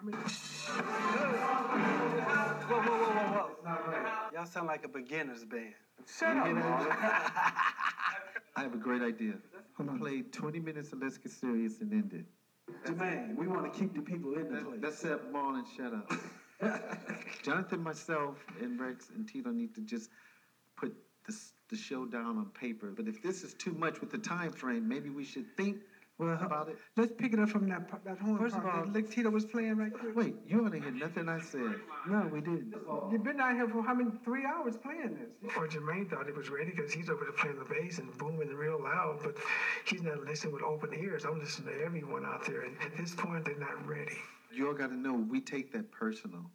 I mean, Whoa, whoa, whoa, whoa, whoa. Y'all sound like a beginner's band. shut up. I have a great idea. Play 20 minutes of Let's Get Serious and end it. Jermaine, we want to keep the people in the place. That's it, Ball and shut up. Jonathan, myself, and Rex and Tito need to just put this, the show down on paper. But if this is too much with the time frame, maybe we should think Well, about it. let's pick it up from that part- that horn First of all- that Lick Tito was playing right quick. Wait, you want to hear nothing I said. No, we didn't. You've been out here for how many? Three hours playing this. Or Jermaine thought it was ready because he's over there playing the bass and booming real loud, but he's not listening with open ears. I'm listening to everyone out there, and at this point, they're not ready. You all got to know we take that personal.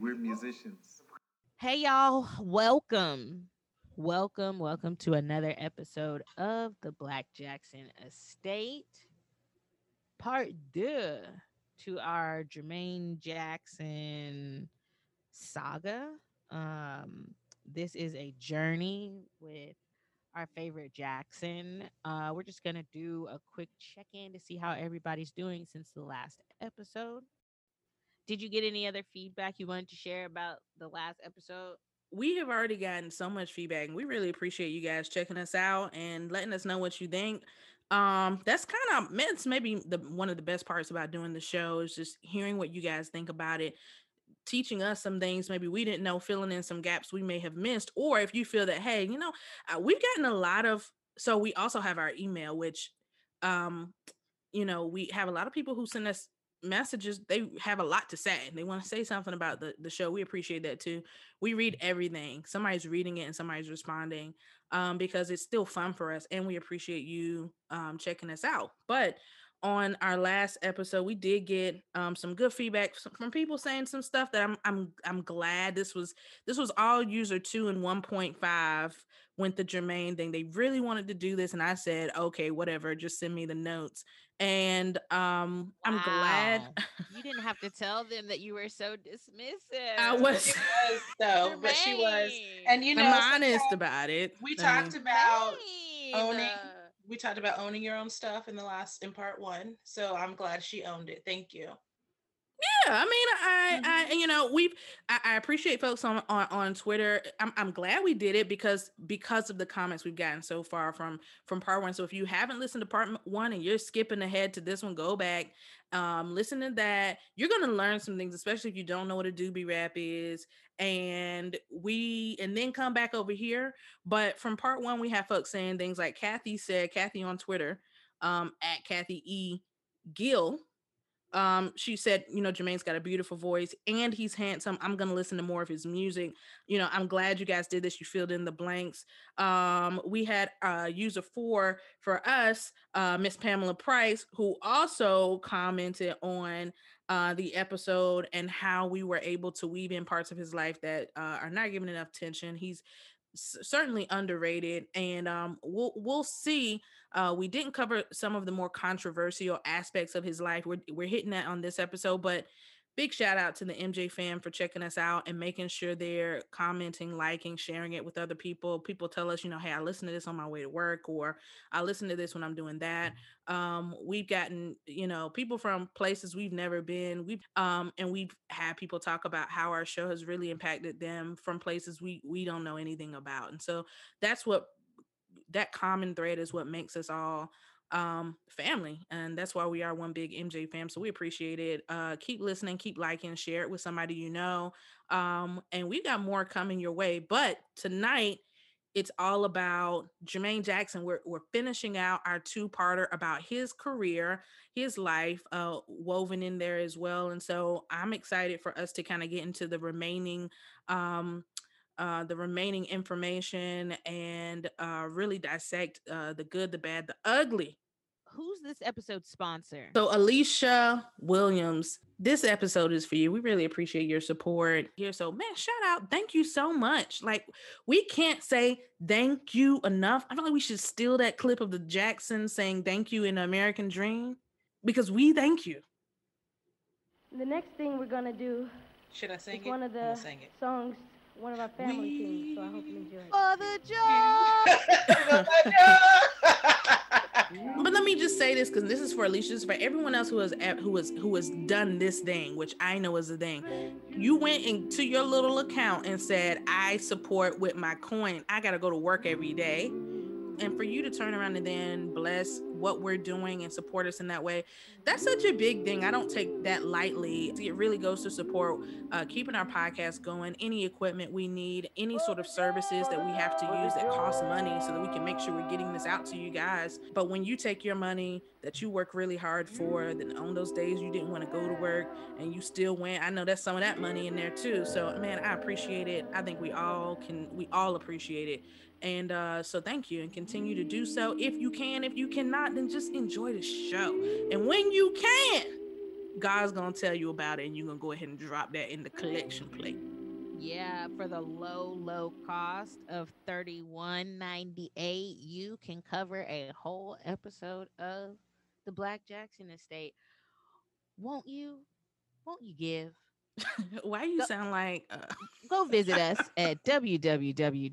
We're musicians. Hey y'all, welcome. Welcome, welcome to another episode of the Black Jack Estate. Part deux to our Jermaine Jackson saga. Um, this is a journey with our favorite Jackson. Uh, we're just gonna do a quick check-in to see how everybody's doing since the last episode. Did you get any other feedback you wanted to share about the last episode? We have already gotten so much feedback and we really appreciate you guys checking us out and letting us know what you think. Um that's kind of it's maybe the one of the best parts about doing the show is just hearing what you guys think about it teaching us some things maybe we didn't know filling in some gaps we may have missed or if you feel that hey you know uh, we've gotten a lot of so we also have our email which um you know we have a lot of people who send us messages they have a lot to say they want to say something about the, the show we appreciate that too. We read everything somebody's reading it and somebody's responding um, because it's still fun for us and we appreciate you um, checking us out. But on our last episode we did get um, some good feedback from people saying some stuff that I'm I'm I'm glad this was this was all user 2 and 1.5 went the Jermaine thing. They really wanted to do this and I said okay whatever just send me the notes and um I'm glad you didn't have to tell them that you were so dismissive. I was She was though, but she was, and you know, I'm honest about it We I talked about Jermaine, owning- we talked about owning your own stuff in the last in part one. So I'm glad she owned it. Thank you. Yeah, I mean, I, Mm-hmm. I, you know, we've, I, I appreciate folks on, on on Twitter. I'm, I'm glad we did it because because of the comments we've gotten so far from from part one. So if you haven't listened to part one and you're skipping ahead to this one, go back, um, listen to that. You're gonna learn some things, especially if you don't know what a doobie rap is. And we, and then come back over here. But from part one, we have folks saying things like Kathy said, Kathy on Twitter, um, at Kathy E. Gill um she said you know jermaine's got a beautiful voice and he's handsome. I'm gonna listen to more of his music. You know i'm glad you guys did this. You filled in the blanks. Um we had uh user four for us uh miss pamela price who also commented on uh the episode and how we were able to weave in parts of his life that uh, are not given enough attention. He's certainly underrated and um we'll we'll see uh we didn't cover some of the more controversial aspects of his life we're, we're hitting that on this episode but big shout out to the mj fam for checking us out and making sure they're commenting liking sharing it with other people. People tell us you know hey i listen to this on my way to work or i listen to this when i'm doing that. Um we've gotten you know people from places we've never been. We've um and we've had people talk about how our show has really impacted them from places we we don't know anything about. And so that's what that common thread is what makes us all um family and that's why we are one big mj fam so we appreciate it uh keep listening keep liking share it with somebody you know um and we got more coming your way but tonight it's all about Jermaine Jackson. We're, we're finishing out our two parter about his career, his life, uh, woven in there as well. And so I'm excited for us to kind of get into the remaining, um, uh, the remaining information and uh, really dissect uh, the good, the bad, the ugly who's this episode sponsor? so, Ali'sha Williams, this episode is for you. We really appreciate your support here. So, man, shout out. Thank you so much. Like, we can't say thank you enough. I feel like we should steal that clip of the Jackson saying thank you in American Dream because we thank you. The next thing we're gonna do Should I sing is it? one of the sing it. songs one of our family sings, so I hope you enjoy it. For the job. but let me just say this because this is for Ali'sha, this is for everyone else who has who has who has done this thing, which I know is a thing. You went into your little account and said, "I support with my coin. I got to go to work every day." And for you to turn around and then bless what we're doing and support us in that way that's such a big thing. I don't take that lightly. It really goes to support uh, keeping our podcast going any equipment we need any sort of services that we have to use that cost money so that we can make sure we're getting this out to you guys. But when you take your money that you work really hard for then on those days you didn't want to go to work and you still went i know that's some of that money in there too. So man i appreciate it. I think we all can we all appreciate it and uh, so thank you and continue to do so if you can. If you cannot, then just enjoy the show. And when you can, God's gonna tell you about it and you're gonna go ahead and drop that in the collection plate. Yeah, for the low, low cost of $31.98, you can cover a whole episode of the Black Jack Estate. Won't you? Won't you give? Why you sound like uh... go visit us at www.paypal.me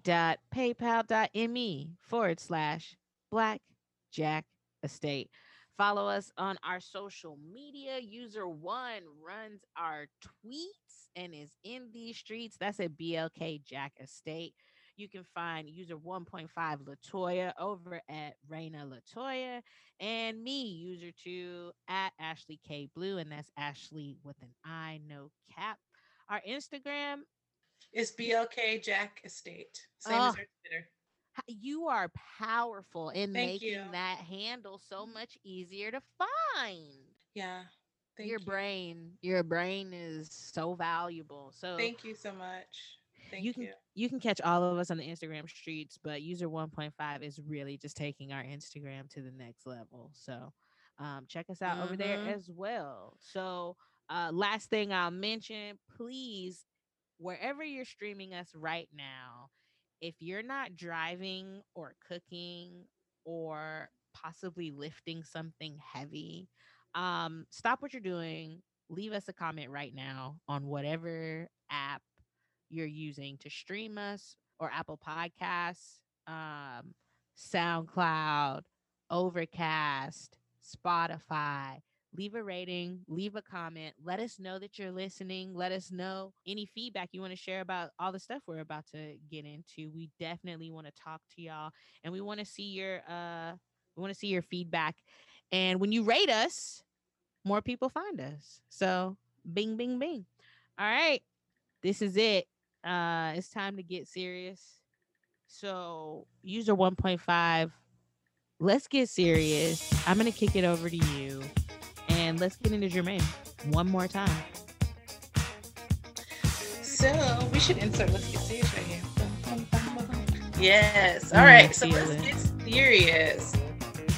forward slash blackjack estate. Follow us on our social media. User one runs our tweets and is in these streets. That's at BLK Jack Estate. You can find user 1.5 Latoya over at Reina Latoya and me, user two at Ashlei K Blue, and that's Ashley with an I, no cap. Our Instagram is BLK Jack Estate. Same as our Twitter. You are powerful in Thank making you. that handle so much easier to find. Yeah. Thank your you. brain, your brain is so valuable. So Thank you so much. Thank you you. can you can catch all of us on the Instagram streets, but user 1.5 is really just taking our Instagram to the next level. So um, check us out over there Mhm. as well. So uh, last thing I'll mention, please, wherever you're streaming us right now, if you're not driving or cooking or possibly lifting something heavy, um, stop what you're doing. Leave us a comment right now on whatever app you're using to stream us or Apple Podcasts, um, SoundCloud, Overcast, Spotify. Leave a rating, leave a comment. Let us know that you're listening. Let us know any feedback you want to share about all the stuff we're about to get into. We definitely want to talk to y'all and we want to see your uh we want to see your feedback. And when you rate us, more people find us. So bing bing bing. All right. This is it uh it's time to get serious so user 1.5 let's get serious i'm gonna kick it over to you and let's get into jermaine one more time So we should insert let's get serious right here. Yes. All Mm. So let's it. get serious.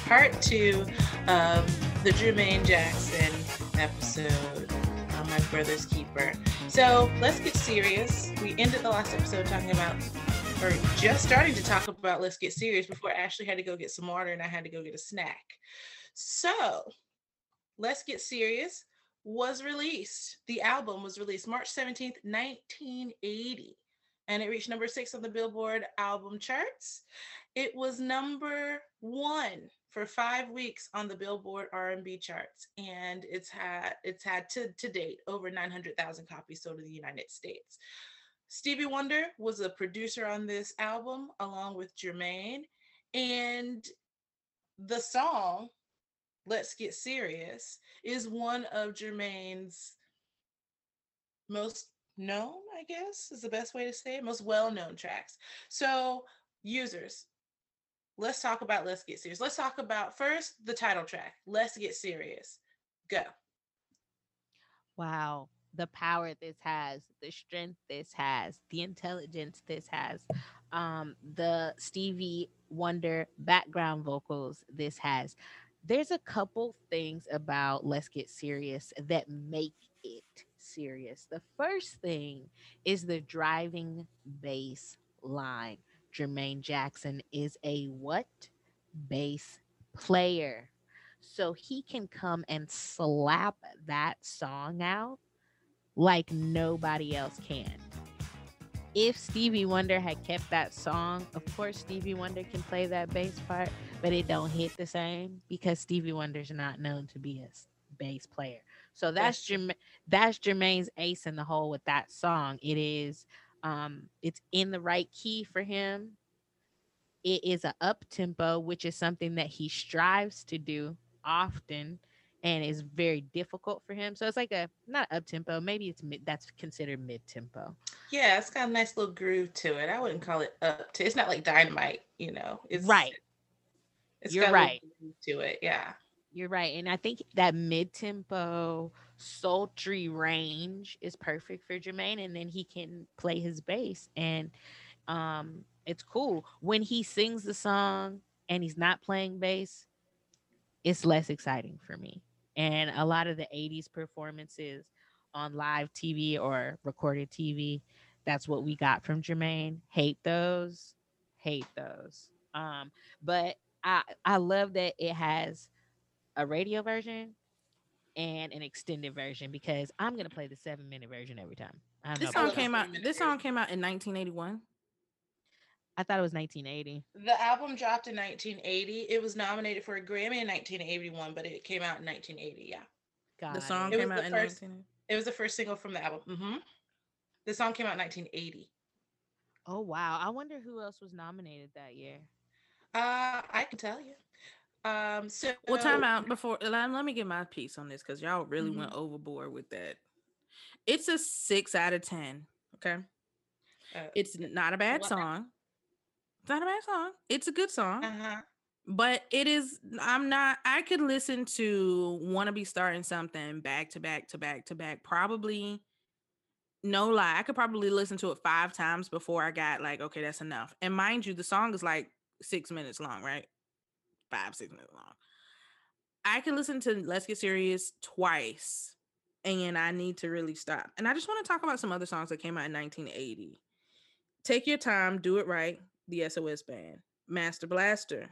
Part two of the Jermaine Jackson episode on My Brother's Keeper. So let's get serious. We ended the last episode talking about, or just starting to talk about Let's Get Serious before Ashley had to go get some water and I had to go get a snack. So Let's Get Serious was released. The album was released March 17th, 1980, and it reached number six on the Billboard album charts. It was number one for five weeks on the Billboard R&B charts, and it's had it's had to, to date over 900,000 copies sold in the United States. Stevie Wonder was a producer on this album along with Jermaine, and the song Let's Get Serious is one of Jermaine's most known, I guess is the best way to say it, most well known tracks. So, users, let's talk about Let's Get Serious. Let's talk about first the title track, Let's Get Serious. Go. wow the power this has the strength this has the intelligence this has um the stevie wonder background vocals this has there's a couple things about let's get serious that make it serious the first thing is the driving bass line jermaine jackson is a what bass player so he can come and slap that song out like nobody else can. if Stevie Wonder had kept that song, of course Stevie Wonder can play that bass part, but it don't hit the same because Stevie Wonder's not known to be a bass player. So that's That's true. Jerm- that's Jermaine's ace in the hole with that song. It is um it's in the right key for him. It is a up tempo, which is something that he strives to do often and is very difficult for him. So it's like a not up tempo, maybe it's mid, that's considered mid tempo. Yeah, it's got a nice little groove to it. I wouldn't call it up to. It's not like dynamite, you know. It's Right. It's You're got right. groove to it. Yeah. You're right. And I think that mid tempo, sultry range is perfect for Jermaine. And then he can play his bass. And um, it's cool. When he sings the song and he's not playing bass, it's less exciting for me. And a lot of the 80s performances on live TV or recorded TV, that's what we got from Jermaine. Hate those. Hate those. Um, but I I love that it has a radio version and an extended version because I'm gonna play the seven minute version every time. I This song came out. This version. song came out in 1981. I thought it was 1980. The album dropped in 1980. It was nominated for a Grammy in 1981, but it came out in 1980. Yeah. God, The song It came was out the in first- 1980. It was the first single from the album. Mm-hmm. The song came out in 1980. Oh wow! I wonder who else was nominated that year. Uh, I can tell you. Um, so Well, time out before. Let, let me get my piece on this because y'all really Mhm. went overboard with that. It's a six out of ten. Okay, Uh, it's not a bad what- song. It's not a bad song. It's a good song. uh-huh. but it is i'm not i could listen to want to be starting something back to back to back to back probably no lie i could probably listen to it five times before i got like okay that's enough and mind you the song is like six minutes long right five six minutes long i can listen to let's get serious twice and i need to really stop and i just want to talk about some other songs that came out in 1980 take your time do it right the sos band master blaster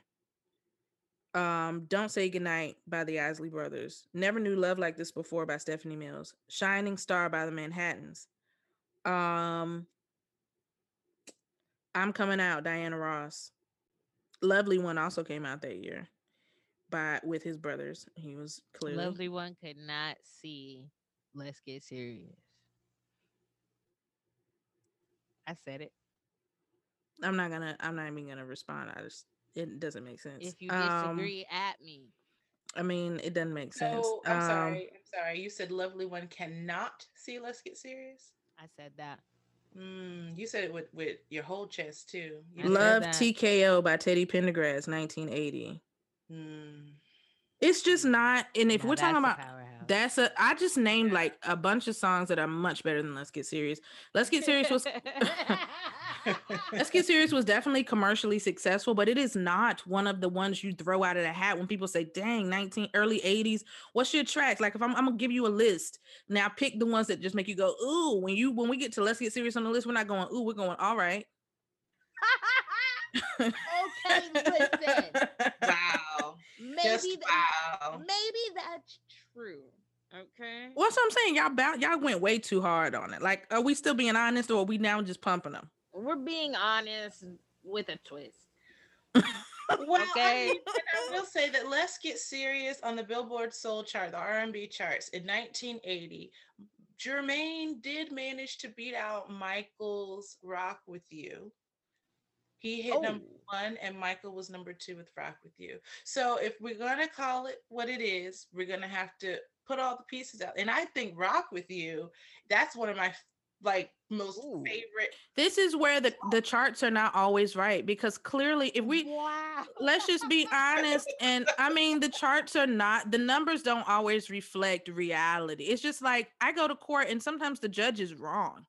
um, Don't Say Goodnight by the Isley Brothers. Never Knew Love Like This Before by Stephanie Mills. Shining Star by the Manhattans. Um, I'm Coming Out, Diana Ross. Lovely One also came out that year by with his brothers. He was clearly Lovely one could not see. Let's get serious. I said it. I'm not gonna I'm not even gonna respond. I just it doesn't make sense. If you Um, disagree, at me. I mean it doesn't make sense. So I'm Um, sorry. I'm sorry. You said "Lovely One" cannot see. Let's get serious. I said that. Mm, you said it with with your whole chest too. You I said didn't- Love. TKO by Teddy Pendergrass, 1980. Mm. It's just not. And if Now we're talking about that's a, I just named like a bunch of songs that are much better than Let's Get Serious. Let's Get Serious was Let's Get Serious was definitely commercially successful, but it is not one of the ones you throw out of the hat when people say, "Dang, 19 early 80s, what's your tracks?" Like if I'm, I'm gonna give you a list now, pick the ones that just make you go, "Ooh." When you when we get to Let's Get Serious on the list, we're not going, "Ooh," we're going, "All right." okay, listen. Wow. Maybe Just th- wow. maybe that's true. Okay. What's what I'm saying? Y'all bout, y'all went way too hard on it. Like, are we still being honest, or are we now just pumping them? We're being honest with a twist. Well, Okay. I, mean, I will say that "Let's Get Serious" on the Billboard Soul Chart, the R&B charts in 1980, Jermaine did manage to beat out Michael's "Rock with You." He hit oh. number Oh. one, and Michael was number two with "Rock with You." So, if we're gonna call it what it is, we're gonna have to put all the pieces out. And I think "Rock with You" that's one of my like most Ooh. favorite. This is where the the charts are not always right because clearly, if we wow. let's just be honest and i mean the charts are not the numbers don't always reflect reality it's just like i go to court and sometimes the judge is wrong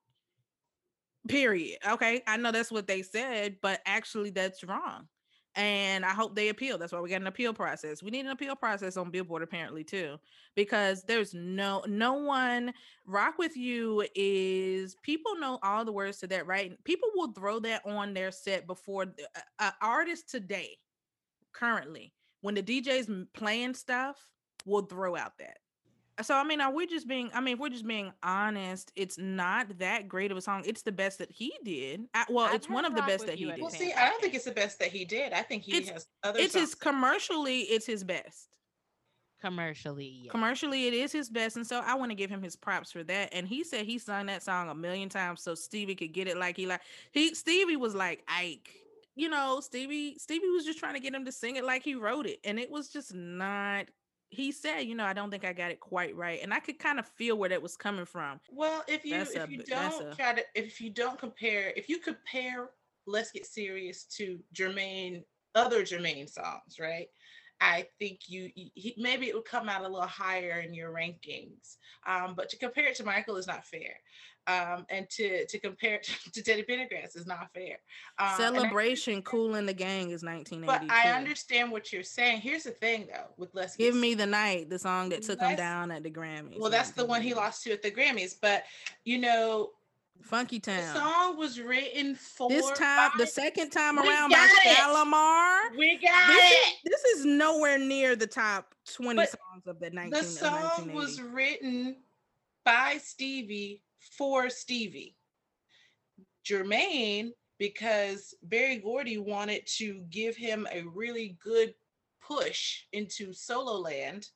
period okay i know that's what they said but actually that's wrong and i hope they appeal that's why we got an appeal process we need an appeal process on billboard apparently too because there's no no one rock with you is people know all the words to that right people will throw that on their set before the- a, a artist today currently when the DJ's playing stuff, will throw out that. So I mean, are we just being? I mean, if we're just being honest, it's not that great of a song. It's the best that he did. I, well, I'd it's one of the best that he did. Well, see, I don't think it's the best that he did. I think he It's- has other It's his commercially. It's his best. Commercially, yeah. Commercially, it is his best, and so I want to give him his props for that. And he said he sung that song a million times so Stevie could get it like he like. He Stevie was like Ike. You know, Stevie Stevie was just trying to get him to sing it like he wrote it, and it was just not. He said, you know, I don't think I got it quite right, and I could kind of feel where that was coming from. Well, if you That's a if you don't a- try to if you don't compare if you compare Let's Get Serious to Jermaine other Jermaine songs, right? I think you he, maybe it would come out a little higher in your rankings. Um, but to compare it to Michael is not fair. Um, and to to compare it to Teddy Pendergrass is not fair. Um, and I- Celebration, Kool and the Gang is 1982. but I understand what you're saying. Here's the thing though, with Let's Give me the night, the song that took him down at the Grammys. well, that's the one he lost to at the Grammys. But you know, Funky Town. the song was written for This time, the second time around by. Shalamar. We got This it. is, this is nowhere near the top 20 But songs of the 19 the song was written by Stevie for Stevie. Jermaine, because Berry Gordy wanted to give him a really good push into solo land,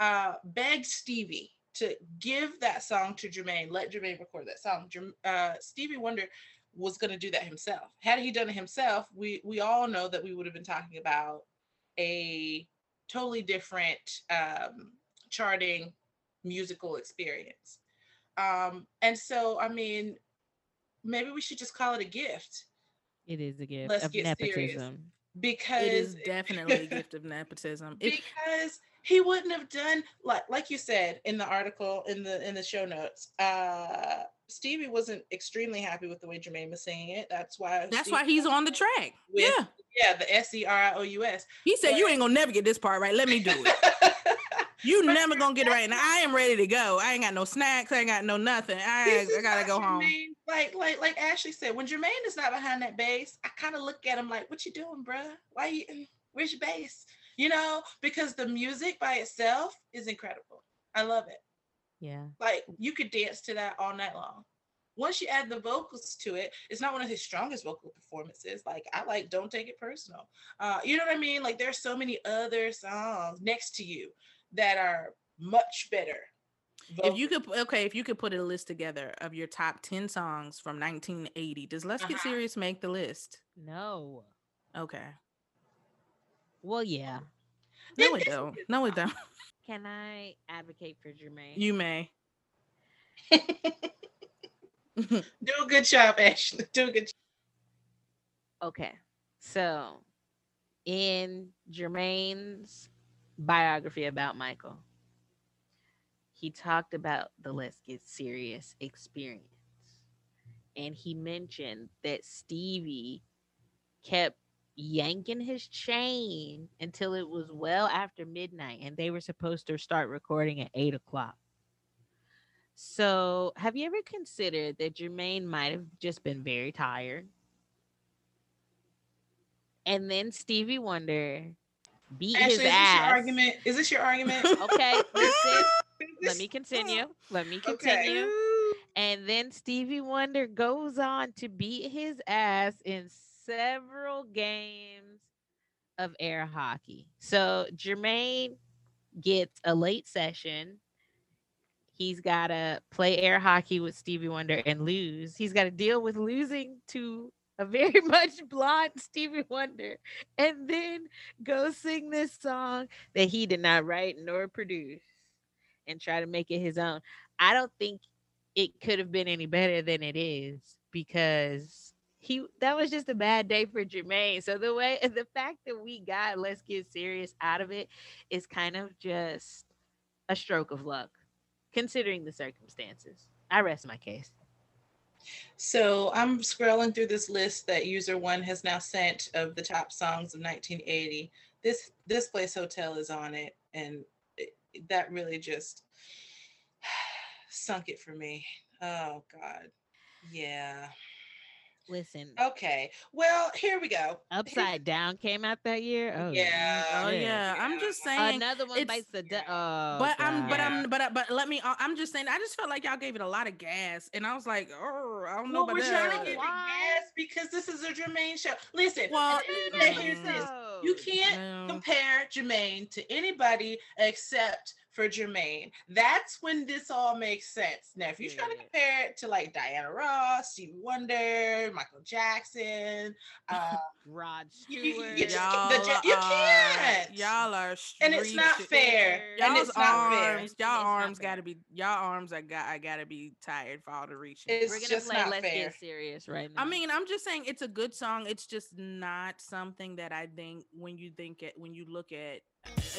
uh, begged Stevie to give that song to Jermaine, let Jermaine record that song. Uh, Stevie Wonder was going to do that himself. Had he done it himself, we we all know that we would have been talking about a totally different um, charting musical experience. Um, and so, I mean, maybe we should just call it a gift It is a gift Let's of get serious. nepotism. because It is definitely a gift of nepotism. Because he wouldn't have done like like you said in the article in the in the show notes. Uh, Stevie wasn't extremely happy with the way Jermaine was saying it. That's why. that's Stevie why he's on the track. with- yeah. Yeah, the S E R I O U S. He said, You ain't gonna never get this part right. Let me do it. You But never gonna get it right. Now I am ready to go. I ain't got no snacks. I ain't got no nothing. I, I gotta go home. Like, like, like Ashley said, when Jermaine is not behind that bass, I kind of look at him like, "What you doing, bruh? Why you? Where's your bass?" You know, because the music by itself is incredible. I love it. Yeah. Like, you could dance to that all night long. Once you add the vocals to it, it's not one of his strongest vocal performances. Like, I like "Don't Take It Personal." Uh, you know what I mean? Like, there's so many other songs next to you that are much better. If you could, okay, if you could put a list together of your top 10 songs from 1980, does Let's Get Uh-huh. Serious make the list? No. Okay. Well, yeah. No, we don't. No, we don't. Can I advocate for Jermaine? You may. Do a good job, Ashley. Do a good job. Okay. So, in Jermaine's biography about Michael, he talked about the Let's Get Serious experience. And he mentioned that Stevie kept yanking his chain until it was well after midnight and they were supposed to start recording at eight o'clock. So, have you ever considered that Jermaine might have just been very tired? And then Stevie Wonder beat Ashley, his is this your argument? Is this your argument? Okay, listen. Let me continue. Let me Okay. continue. And then Stevie Wonder goes on to beat his ass in several games of air hockey. So Jermaine gets a late session. He's got to play air hockey with Stevie Wonder and lose. He's got to deal with losing to a very much blonde Stevie Wonder and then go sing this song that he did not write nor produce and try to make it his own. I don't think it could have been any better than it is because he that was just a bad day for Jermaine. So the way the fact that we got let's get serious out of it is kind of just a stroke of luck considering the circumstances. I rest my case. So I'm scrolling through this list that user one has now sent of the top songs of 1980. This this place hotel is on it, and it, that really just sunk it for me. Oh God, yeah. Listen, Okay. Well, here we go. Upside Down came out that year. Oh Yeah. Oh shit. yeah, I'm just saying. Another one it's- bites the dust. Oh, but I'm, but God. I'm, but I, but let me. uh, I'm just saying. I just felt like y'all gave it a lot of gas, and I was like, oh, I don't know Well, about we're that. trying to give it gas because this is a Jermaine show. Listen, Well, at the end of the day, here's this. You can't No. compare Jermaine to anybody except for Jermaine. That's when this all makes sense. Now, if you're trying to compare it to like Diana Ross, Stevie Wonder, Michael Jackson, uh, Rod You- you- Stewart. you just- Y'all the you are- can't. Y'all are and it's not fair. And Y'all's it's not fair. arms, It's y'all not arms gotta be, y'all arms. I got, I gotta be tired for all the reaching. It's We're gonna just play not Let's fair. Get Serious right now. I mean, I'm just saying it's a good song. It's just not something that I think when you think it, when you look at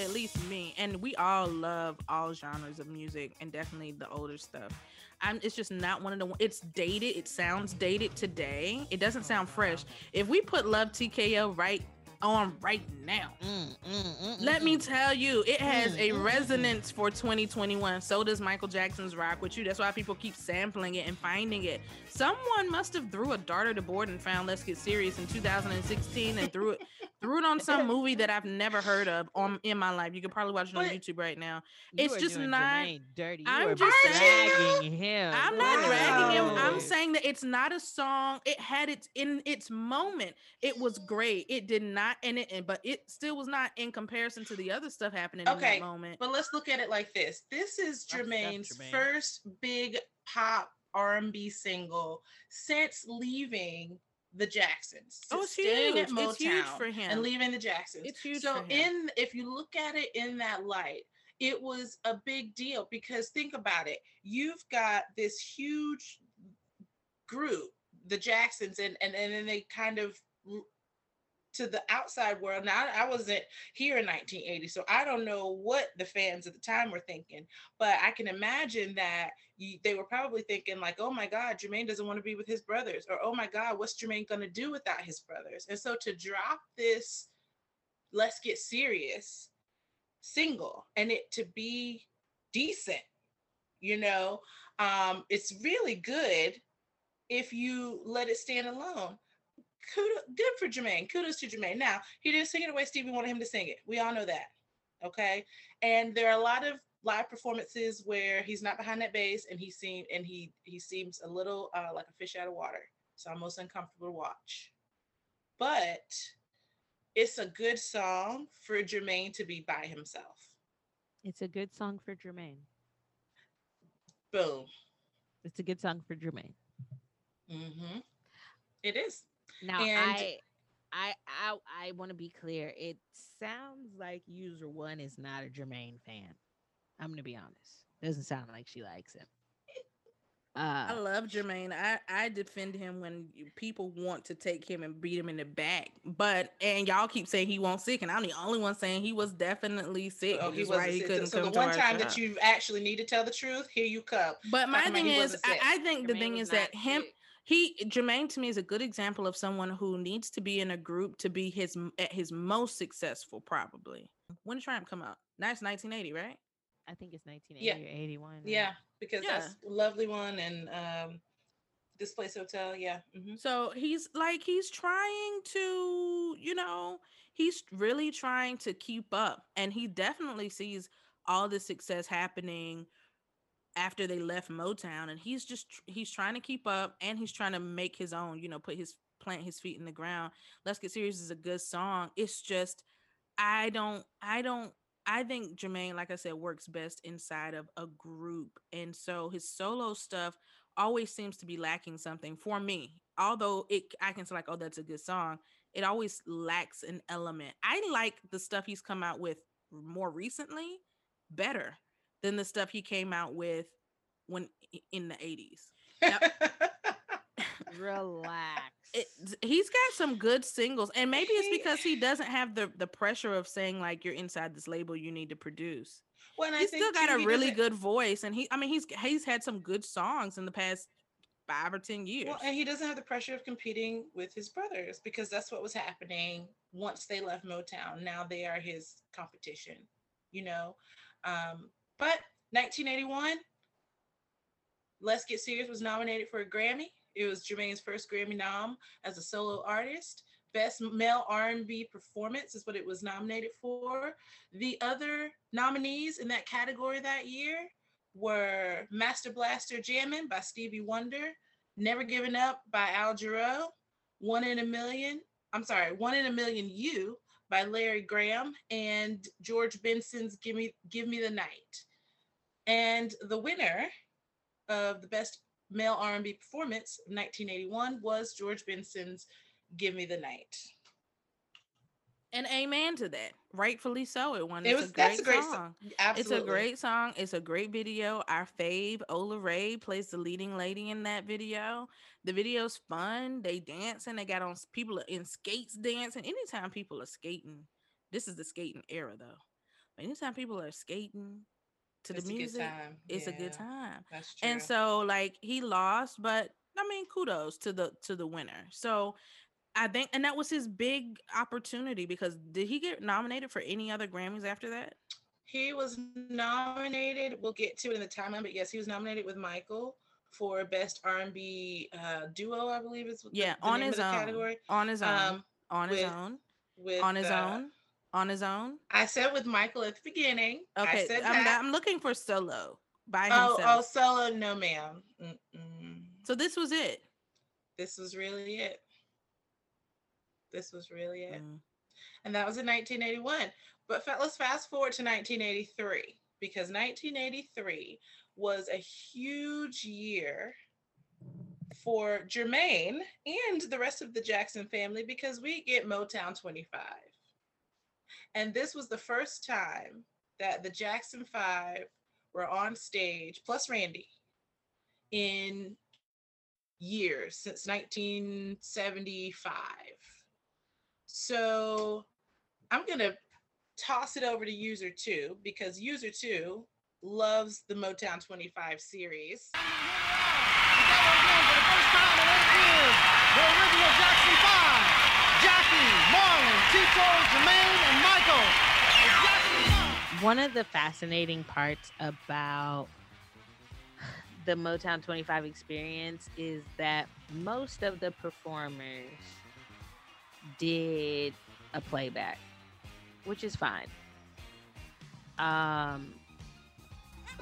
at least me, and we all love all genres of music and definitely the older stuff. I'm it's just not one of the it's dated, it sounds dated today. It doesn't sound fresh. If we put Love TKO right on right now, Mm, mm, mm, let mm, me mm. tell you, it has Mm, a resonance for 2021. So does Michael Jackson's Rock with You. That's why people keep sampling it and finding it. Someone must have threw a dart at the board and found Let's Get Serious in 2016 and threw it threw it on some movie that I've never heard of on in my life. You could probably watch it on But- YouTube right now. You it's just not- Jermaine dirty. You I'm just saying- dragging him. I'm not dragging him. I'm saying that it's not a song. It had its in its moment. It was great. It did not, and it, but it still was not in comparison to the other stuff happening in Okay, that moment. But let's look at it like this. This is stuff, Jermaine's Jermaine. first big pop R&B single since leaving the Jacksons. Oh, it's huge. It's huge for him. And leaving the Jacksons. It's huge So for him. in if you look at it in that light, it was a big deal because think about it. You've got this huge group, the Jacksons, and and, and then they kind of to the outside world. Now I wasn't here in 1980, so I don't know what the fans at the time were thinking, but I can imagine that you, they were probably thinking like, "Oh my God, Jermaine doesn't want to be with his brothers," or "Oh my God, what's Jermaine gonna do without his brothers?" And so to drop this, let's get serious, single, and it to be decent, you know, um, it's really good if you let it stand alone. Kudos, good for Jermaine. Kudos to Jermaine. Now, he didn't sing it the way Stevie wanted him to sing it. We all know that. Okay. And there are a lot of live performances where he's not behind that bass and he seemed and he he seems a little uh, like a fish out of water. It's almost uncomfortable to watch. But it's a good song for Jermaine to be by himself. It's a good song for Jermaine. Boom. It's a good song for Jermaine. Mm-hmm. It is. Now And- I I I I want to be clear. It sounds like user one is not a Jermaine fan. I'm gonna be honest. Doesn't sound like she likes him. I Uh, love Jermaine. I, I defend him when people want to take him and beat him in the back. But and y'all keep saying he won't sick, and I'm the only one saying he was definitely sick. Oh, which he is why wasn't he sick. couldn't So come the one our time that you actually need to tell the truth, here you come. But my talking thing is, I. I think the thing is that not him, sick. He Jermaine to me is a good example of someone who needs to be in a group to be his at his most successful. Probably when did Triumph come out? That's 1980, right? I think it's 1980 or 81. right? Yeah, because Yeah. that's lovely one and um this place hotel. Yeah. mhm. So he's like he's trying to, you know, he's really trying to keep up and he definitely sees all the success happening after they left Motown and he's just he's trying to keep up and he's trying to make his own, you know, put his plant his feet in the ground. Let's Get Serious is a good song. It's just I don't I don't I think Jermaine, like I said, works best inside of a group. And so his solo stuff always seems to be lacking something for me. Although it I can say like, oh, that's a good song. It always lacks an element. I like the stuff he's come out with more recently better than the stuff he came out with when in the 80s. Relax. It, he's got some good singles and maybe it's because he doesn't have the the pressure of saying like you're inside this label you need to produce well, he's still got too, a he really good voice and he i mean he's he's had some good songs in the past five or ten years Well, and he doesn't have the pressure of competing with his brothers because that's what was happening once they left Motown. Now they are his competition, you know. Um, but 1981, Let's Get Serious was nominated for a Grammy. It was Jermaine's first Grammy nom as a solo artist. Best Male R&B Performance is what it was nominated for. The other nominees in that category that year were Master Blaster Jammin' by Stevie Wonder, Never Giving Up by Al Jarreau, One in a Million, I'm sorry, One in a Million You by Larry Graham, and George Benson's Give Me Give Me the Night. And the winner of the best male R&B performance of 1981 was George Benson's Give Me the Night. And amen to that. Rightfully so. It won. It It's was a that's great a great song. song. It's a great song. It's a great video. Our fave, Ola Ray, plays the leading lady in that video. The video's fun. They dancing. They got on people are in skates dancing. Anytime people are skating, this is the skating era though. Anytime people are skating to It's the music, it's a good time. That's true. And so like he lost, but I mean kudos to the to the winner. So I think and that was his big opportunity because did he get nominated for any other Grammys after that? He was nominated. We'll get to it in the timeline, but yes, he was nominated with Michael for best R&B uh, duo. I believe is Yeah, the, on his own. category. On his own. Um, on his with- own. with On his uh, own. On his own. I said with Michael at the beginning. Okay. I said I'm, that. I'm looking for solo by oh, himself. oh, solo, no, ma'am. Mm-mm. So this was it. This was really it. This was really it. Mm. and that was in 1981. But let's fast forward to 1983 because 1983 was a huge year for Jermaine and the rest of the Jackson family because we get Motown 25. And this was the first time that the Jackson 5 were on stage, plus Randy, in years since 1975. So I'm going to toss it over to user two because user two loves the Motown 25 series. The original Jackson Five. Jackie, Marlon, Tito, Jermaine, and Michael. The Jackson Five. One of the fascinating parts about the Motown 25 experience is that most of the performers did a playback, which is fine. Um,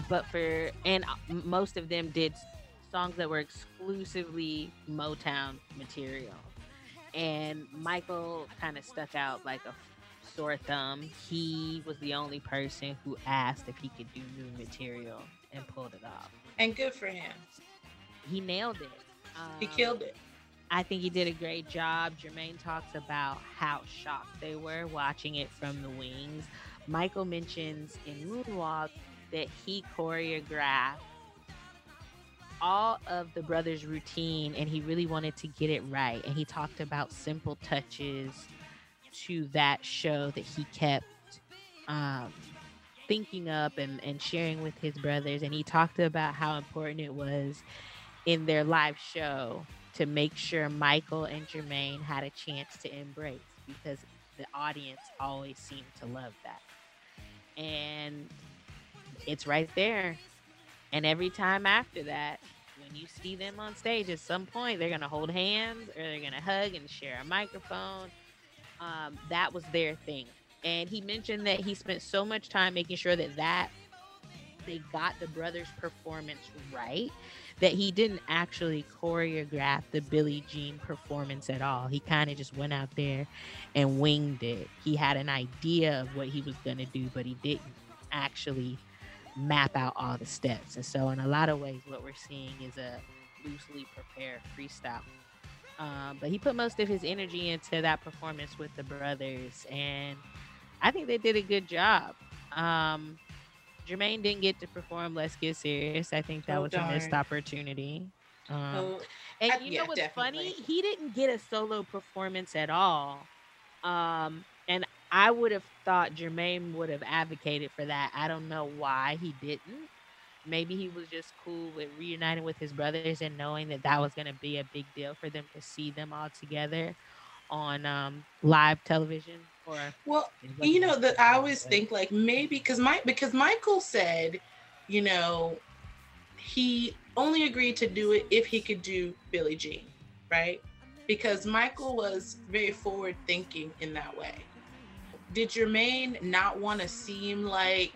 but for and uh, most of them did songs that were exclusively Motown material. And Michael kind of stuck out like a sore thumb. He was the only person who asked if he could do new material and pulled it off. And good for him. He nailed it. He Um, killed it. I think he did a great job. Jermaine talks about how shocked they were watching it from the wings. Michael mentions in Moonwalk that he choreographed all of the brothers' routine and he really wanted to get it right. And he talked about simple touches to that show that he kept um, thinking up and, and sharing with his brothers. And he talked about how important it was in their live show to make sure Michael and Jermaine had a chance to embrace because the audience always seemed to love that. And it's right there. And every time after that, when you see them on stage, at some point they're gonna hold hands or they're gonna hug and share a microphone. Um, that was their thing. And he mentioned that he spent so much time making sure that that they got the brothers' performance right that he didn't actually choreograph the Billie Jean performance at all. He kind of just went out there and winged it. He had an idea of what he was going to do, but he didn't actually map out all the steps. And so, in a lot of ways, what we're seeing is a loosely prepared freestyle. Um, but he put most of his energy into that performance with the brothers, and I think they did a good job. Um, Jermaine didn't get to perform Let's Get Serious. I think that Oh, was a missed opportunity. Um, Oh, and I- you yeah, know what's funny? He didn't get a solo performance at all. Um, and I would have thought Jermaine would have advocated for that. I don't know why he didn't. Maybe he was just cool with reuniting with his brothers and knowing that that was going to be a big deal for them to see them all together on um, live television. Or well, wasn't you know that I always think like maybe because Mike because Michael said, you know, he only agreed to do it if he could do Billie Jean, right? Because Michael was very forward thinking in that way. Did Jermaine not want to seem like,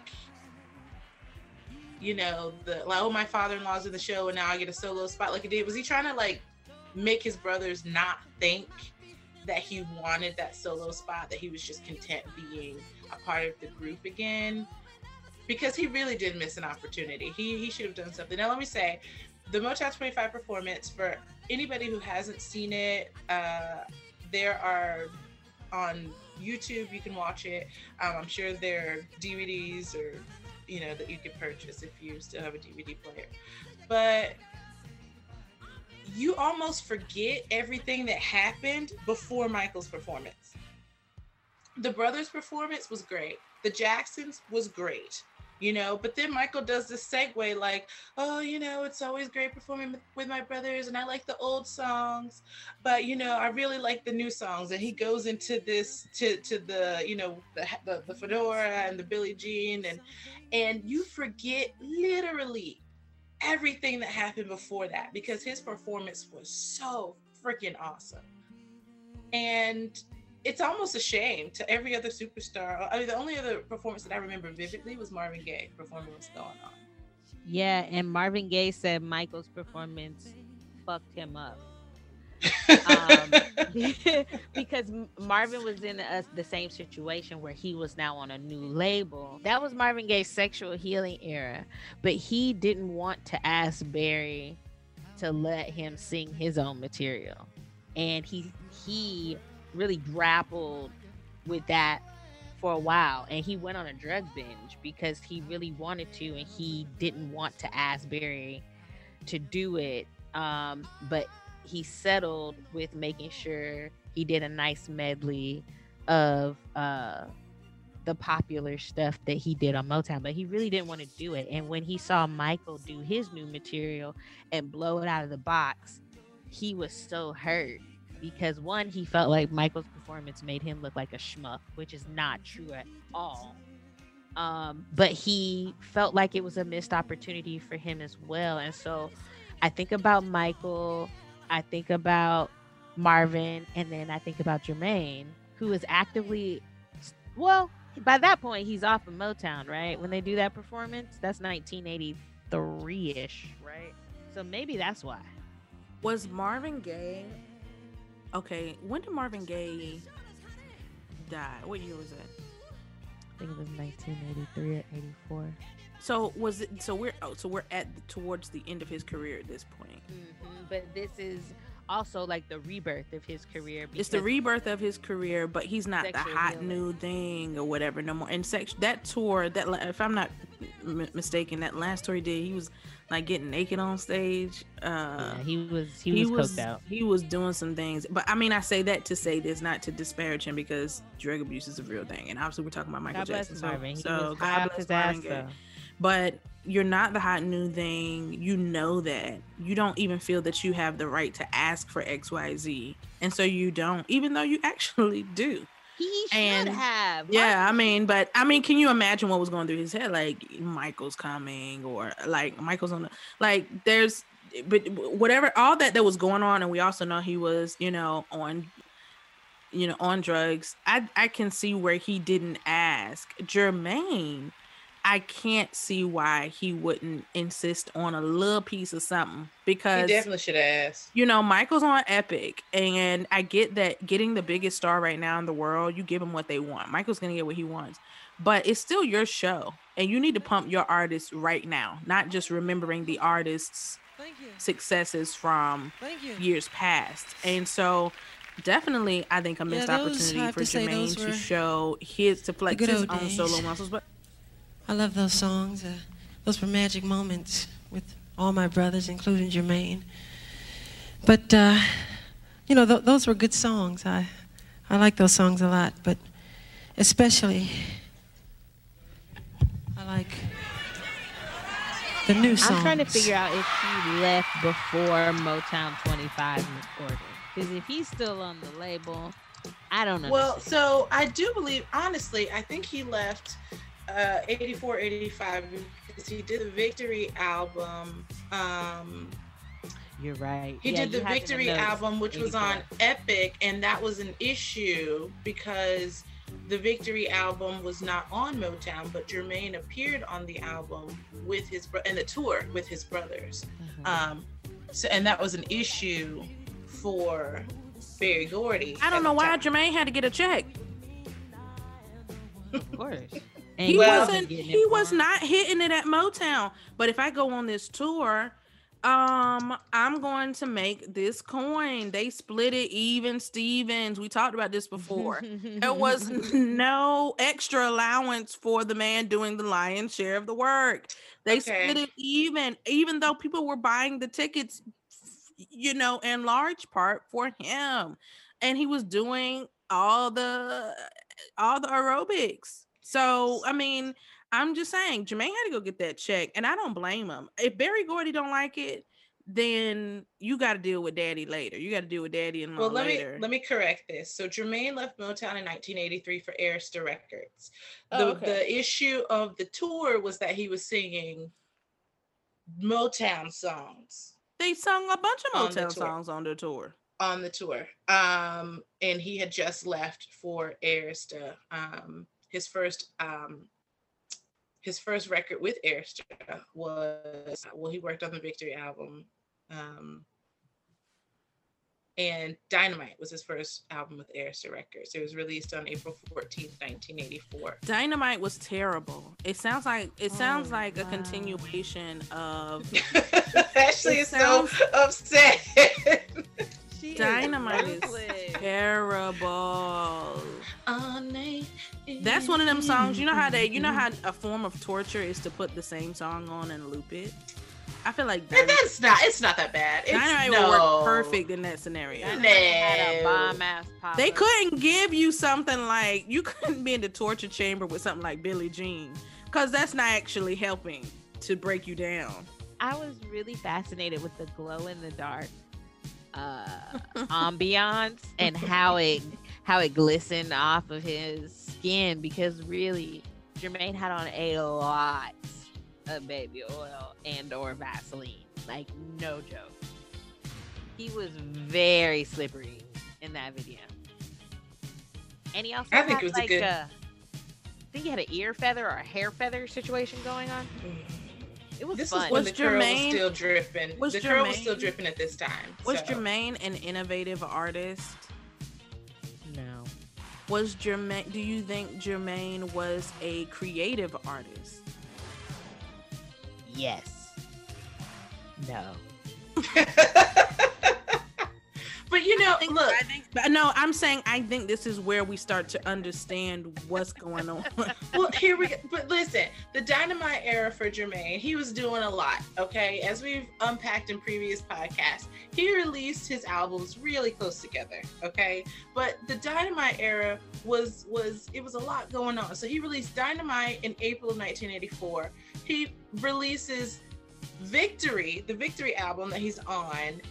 you know, the like, oh, my father-in-law's in the show and now I get a solo spot like he did? Was he trying to like make his brothers not think that he wanted that solo spot, that he was just content being a part of the group again? Because he really did miss an opportunity. He he should have done something. Now let me say, the Motown 25 performance for anybody who hasn't seen it, uh, there are on YouTube. You can watch it. Um, I'm sure there are DVDs or you know that you can purchase if you still have a DVD player. But you almost forget everything that happened before Michael's performance. The brothers' performance was great. The Jacksons was great you know but then michael does this segue like oh you know it's always great performing with my brothers and i like the old songs but you know i really like the new songs and he goes into this to to the you know the the, the fedora and the billie jean and and you forget literally everything that happened before that because his performance was so freaking awesome and it's almost a shame to every other superstar. I mean, the only other performance that I remember vividly was Marvin Gaye performing what's going on. Yeah, and Marvin Gaye said Michael's performance fucked him up. Um, because Marvin was in a, the same situation where he was now on a new label. That was Marvin Gaye's sexual healing era, but he didn't want to ask Berry to let him sing his own material, and he he really grappled with that for a while and he went on a drug binge because he really wanted to and he didn't want to ask Berry to do it um, but he settled with making sure he did a nice medley of uh, the popular stuff that he did on Motown, but he really didn't want to do it. And when he saw Michael do his new material and blow it out of the box, he was so hurt because one, he felt like Michael's performance made him look like a schmuck, which is not true at all. Um, but he felt like it was a missed opportunity for him as well. And so I think about Michael, I think about Marvin, and then I think about Jermaine, who is actively, well, by that point, he's off of Motown, right? When they do that performance, that's 1983 ish, right? So maybe that's why. Was Marvin Gaye Okay, when did Marvin Gaye die? What year was that? I think it was 1983 or 84. So was it? So we're oh, so we're at towards the end of his career at this point. Mm-hmm, but this is also like the rebirth of his career. It's the rebirth of his career, but he's not the hot healing. new thing or whatever no more. And sex that tour that if I'm not m- mistaken, that last tour he did, he was like getting naked on stage. Uh, yeah, he was he, he was, was out. He was doing some things, but I mean, I say that to say this, not to disparage him because drug abuse is a real thing, and obviously we're talking about Michael God Jackson. So, Marvin. so God bless Marvin. But you're not the hot new thing. You know that. You don't even feel that you have the right to ask for X, Y, Z, and so you don't, even though you actually do. He should and, have. Yeah, I mean, but I mean, can you imagine what was going through his head? Like Michael's coming, or like Michael's on the like. There's, but whatever, all that that was going on, and we also know he was, you know, on, you know, on drugs. I I can see where he didn't ask Jermaine I can't see why he wouldn't insist on a little piece of something because he definitely should ask. You know, Michael's on Epic, and I get that getting the biggest star right now in the world, you give him what they want. Michael's gonna get what he wants, but it's still your show, and you need to pump your artists right now, not just remembering the artists' successes from years past. And so, definitely, I think a missed yeah, opportunity for Jermaine to show his to flex his own days. solo muscles, but I love those songs. Uh, those were magic moments with all my brothers, including Jermaine. But, uh, you know, th- those were good songs. I, I like those songs a lot, but especially, I like the new songs. I'm trying to figure out if he left before Motown 25 recorded. Because if he's still on the label, I don't know. Well, so I do believe, honestly, I think he left uh, 84, 85 He did the Victory album. Um, You're right. he Yeah, did the have it in Victory album, which was on Epic, and that was an issue because the Victory album was not on Motown, but Jermaine appeared on the album with his bro- and the tour with his brothers. Mhm. Um, so and that was an issue for Berry Gordy. I don't know why time. Jermaine had to get a check. Of course. He Well- wasn't. He was not hitting it at Motown. But if I go on this tour, um, I'm going to make this coin. They split it even. Stevens. We talked about this before. There was no extra allowance for the man doing the lion's share of the work. They Okay. split it even, even though people were buying the tickets, you know, in large part for him. And he was doing all the all the aerobics. So I mean, I'm just saying Jermaine had to go get that check, and I don't blame him. If Berry Gordy don't like it, then you got to deal with Daddy later. You got to deal with Daddy and Well, let later. me let me correct this. So Jermaine left Motown in 1983 for Arista Records. Oh, The okay. the issue of the tour was that he was singing Motown songs they sung a bunch of Motown tour. songs on the tour. on the tour. Um, and he had just left for Arista. Um, his first um, his first record with Arista was well, he worked on the Victory album. Um, and Dynamite was his first album with Arista Records. It was released on April 14th, 1984. Dynamite was terrible. It sounds like it sounds Oh, like a continuation of Ashley It is so upset. She is Dynamite is ruthless. terrible. On That's one of them songs. You know how they, you know how a form of torture is to put the same song on and loop it. I feel like And Dynamite, that's not. It's not that bad. It's, Dynamite no. would work perfect in that scenario. Dynamite had a No. bomb ass pop. They couldn't give you something like you couldn't be in the torture chamber with something like Billie Jean, because that's not actually helping to break you down. I was really fascinated with the glow in the dark uh ambiance and how it how it glistened off of his skin because really Jermaine had on a lot of baby oil and or Vaseline. Like no joke. He was very slippery in that video. And he also I think had it was a like good- a I think he had an ear feather or a hair feather situation going on. It was This fun. was when Was the curl was Jermaine- still dripping. was the curl was still dripping at this time. Was so. Jermaine an innovative artist? No. Was Jermaine? Do you think Jermaine was a creative artist? Yes. No. but you know, think- look, I think, but no, I'm saying I think this is where we start to understand what's going on. well, here we go. But listen, the dynamite era for Jermaine, he was doing a lot. Okay, as we've unpacked in previous podcasts, he released his albums really close together. Okay, but the dynamite era was was it was a lot going on. So he released Dynamite in April of 1984. He releases Victory, the Victory album that he's on,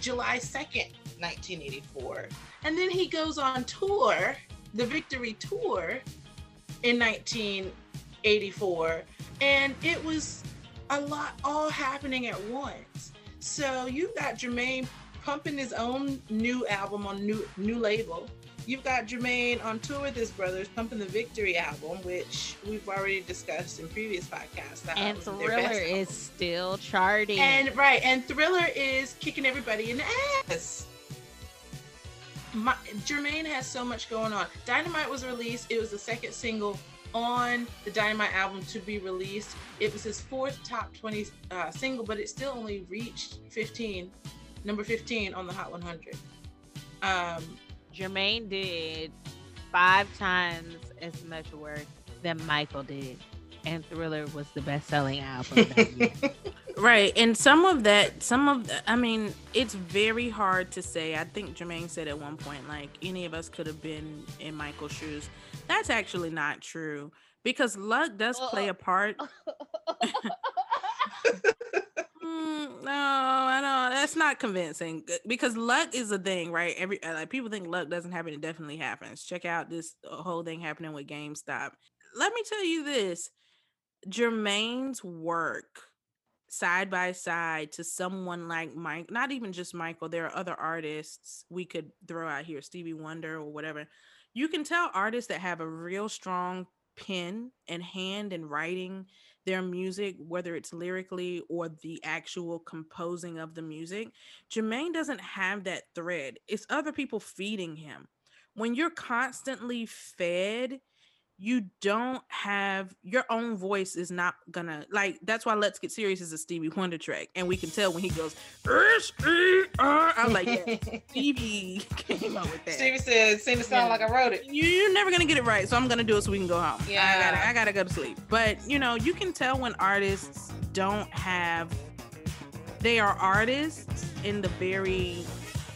July 2nd, 1984. And then he goes on tour, the Victory Tour, in 1984. And it was a lot all happening at once. So you've got Jermaine pumping his own new album on new new label. You've got Jermaine on tour with his brothers pumping the Victory album, which we've already discussed in previous podcasts. That And Thriller is still charting. And right, and Thriller is kicking everybody in the ass. My, Jermaine has so much going on. Dynamite was released. It was the second single on the Dynamite album to be released. It was his fourth top 20 uh, single, but it still only reached 15, number 15 on the Hot 100. Um, Jermaine did five times as much work than Michael did. And Thriller was the best selling album that year. Right. And some of that, some of the, I mean, it's very hard to say. I think Jermaine said at one point, like, any of us could have been in Michael's shoes. That's actually not true because luck does play a part. Mm, no, I know that's not convincing because luck is a thing, right? Every uh, like people think luck doesn't happen. It definitely happens. Check out this uh, whole thing happening with GameStop. Let me tell you this: Jermaine's work side by side to someone like Mike, not even just Michael, there are other artists we could throw out here, Stevie Wonder or whatever. You can tell artists that have a real strong pen and hand and writing their music, whether it's lyrically or the actual composing of the music. Jermaine doesn't have that thread, it's other people feeding him. When you're constantly fed, you don't have your own voice is not gonna like that's why let's get serious is a stevie wonder track and we can tell when he goes i'm like yeah, stevie came up with that. Stevie said, "Seem to sound Yeah. like I wrote it." you, you're never gonna get it right so i'm gonna do it so we can go home. Yeah i gotta i gotta go to sleep. But you know you can tell when artists don't have they are artists in the very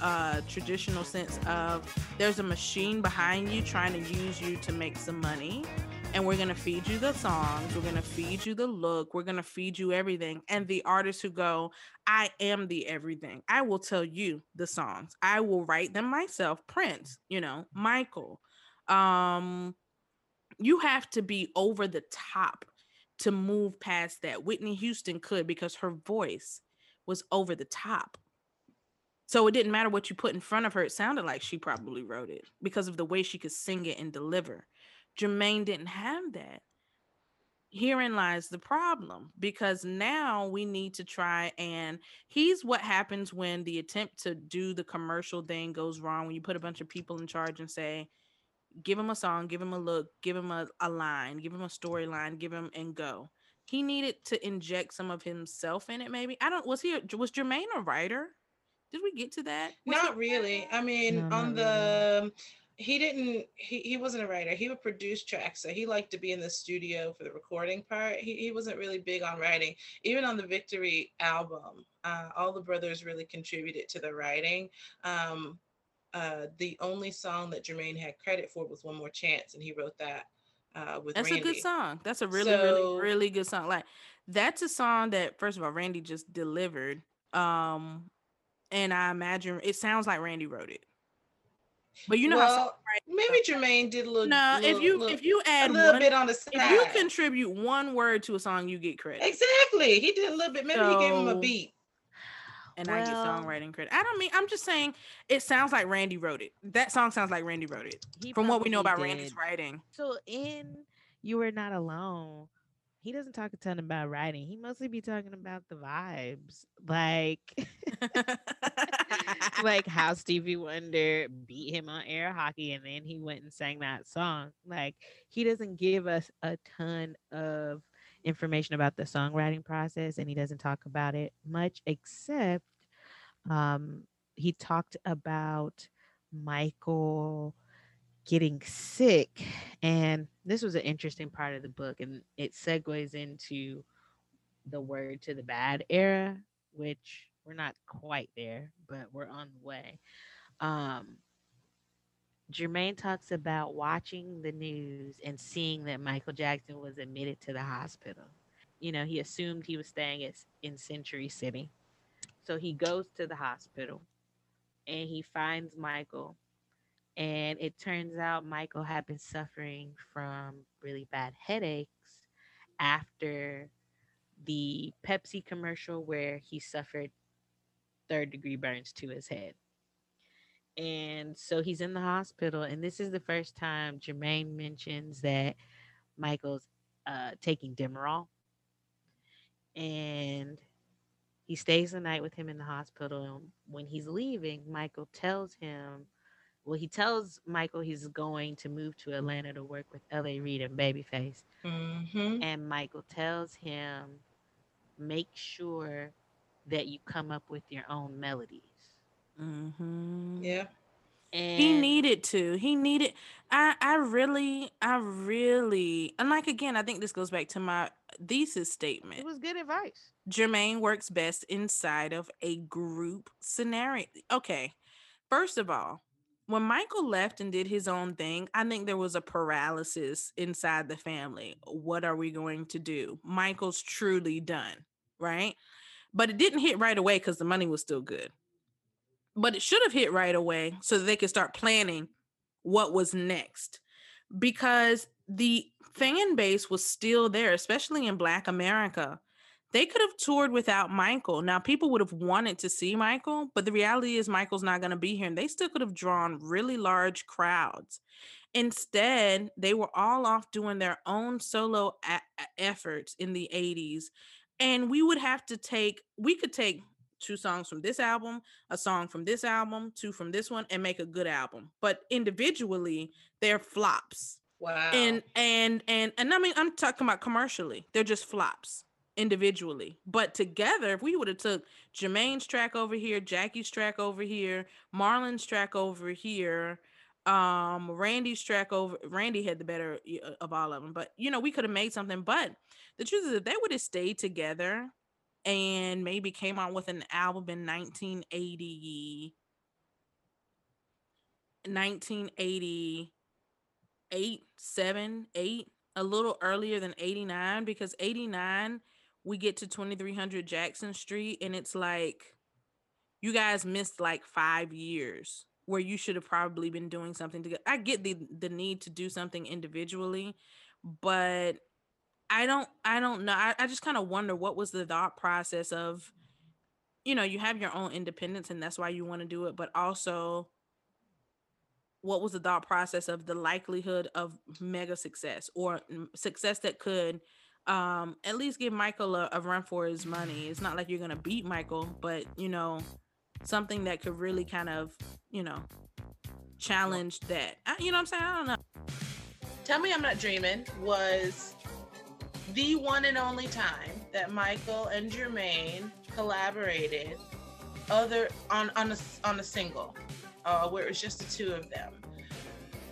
uh traditional sense of there's a machine behind you trying to use you to make some money. And we're going to feed you the songs we're going to feed you the look we're going to feed you everything. And the artists who go i am the everything. I will tell you the songs. I will write them myself. Prince you know michael. Um you have to be over the top to move past that. Whitney houston could because her voice was over the top so it didn't matter what you put in front of her. It sounded like she probably wrote it because of the way she could sing it and deliver. Jermaine didn't have that. Herein lies the problem because now we need to try and he's what happens when the attempt to do the commercial thing goes wrong when you put a bunch of people in charge and say, give him a song, give him a look, give him a, a line, give him a storyline, give him and go. He needed to inject some of himself in it, maybe. I don't was he was Jermaine a writer? Did we get to that? Was Not he- really. I mean, No, on not the he didn't he, he wasn't a writer. He would produce tracks. So he liked to be in the studio for the recording part. He he wasn't really big on writing. Even on the Victory album, uh, all the brothers really contributed to the writing. Um, uh, the only song that Jermaine had credit for was One More Chance, and he wrote that uh, with That's Randy. a good song. That's a really, So- really, really good song. Like that's a song that first of all, Randy just delivered. Um, and I imagine it sounds like Randy wrote it. But you know how well, maybe Jermaine did a little. no, if you little- if you add a little one, bit on the if you contribute one word to a song, you get credit. Exactly. He did a little bit. Maybe he gave him a beat. and I get songwriting credit. I don't mean I'm just saying it sounds like Randy wrote it. That song sounds like Randy wrote it. He From what we know probably about Randy's writing. So in You were Not Alone, he doesn't talk a ton about writing. He mostly be talking about the vibes. Like like how Stevie Wonder beat him on air hockey and then he went and sang that song. Like he doesn't give us a ton of information about the songwriting process and he doesn't talk about it much except um he talked about Michael getting sick and this was an interesting part of the book and it segues into the word to the Badd era which we're not quite there but we're on the way um Jermaine talks about watching the news and seeing that Michael Jackson was admitted to the hospital. You know, he assumed he was staying at, in Century City. So he goes to the hospital and he finds Michael. And it turns out Michael had been suffering from really bad headaches after the Pepsi commercial where he suffered third degree burns to his head. And so he's in the hospital, and this is the first time Jermaine mentions that Michael's uh, taking Demerol. And he stays the night with him in the hospital. And when he's leaving, Michael tells him, well, he tells Michael he's going to move to Atlanta to work with L.A. Reid and Babyface. Mm-hmm. And Michael tells him, make sure that you come up with your own melodies. Mm-hmm. Yeah. And He needed to. He needed. I. I really. I really. And like again, I think this goes back to my thesis statement. it was good advice. Jermaine works best inside of a group scenario. Okay. First of all, when Michael left and did his own thing, I think there was a paralysis inside the family. What are we going to do? Michael's truly done, right? But it didn't hit right away because the money was still good. But it should have hit right away so they could start planning what was next. Because the fan base was still there, especially in Black America. They could have toured without Michael. Now, people would have wanted to see Michael, but the reality is Michael's not going to be here. And they still could have drawn really large crowds. Instead, they were all off doing their own solo a- efforts in the 80s. And we would have to take, we could take two songs from this album, a song from this album, two from this one, and make a good album. But individually, they're flops. Wow. And and and and I mean, I'm talking about commercially. They're just flops individually. But together, if we would have took Jermaine's track over here, Jackie's track over here, Marlon's track over here, um randy's track over randy had the better uh, of all of them but you know we could have made something but the truth is if they would have stayed together and maybe came out with an album in 1980 1988 7 8 a little earlier than 89 because 89 we get to 2300 jackson street and it's like you guys missed like five years where you should have probably been doing something together. I get the the need to do something individually, but I don't I don't know. I, I just kind of wonder what was the thought process of, you know, you have your own independence and that's why you want to do it, but also what was the thought process of the likelihood of mega success or mm, success that could um at least give Michael a, a run for his money. It's not like you're gonna beat Michael, but you know, something that could really kind of, you know, challenge that. I, you know what I'm saying? I don't know. Tell Me I'm Not Dreaming was the one and only time that Michael and Jermaine collaborated other on on a, on a single uh, where it was just the two of them.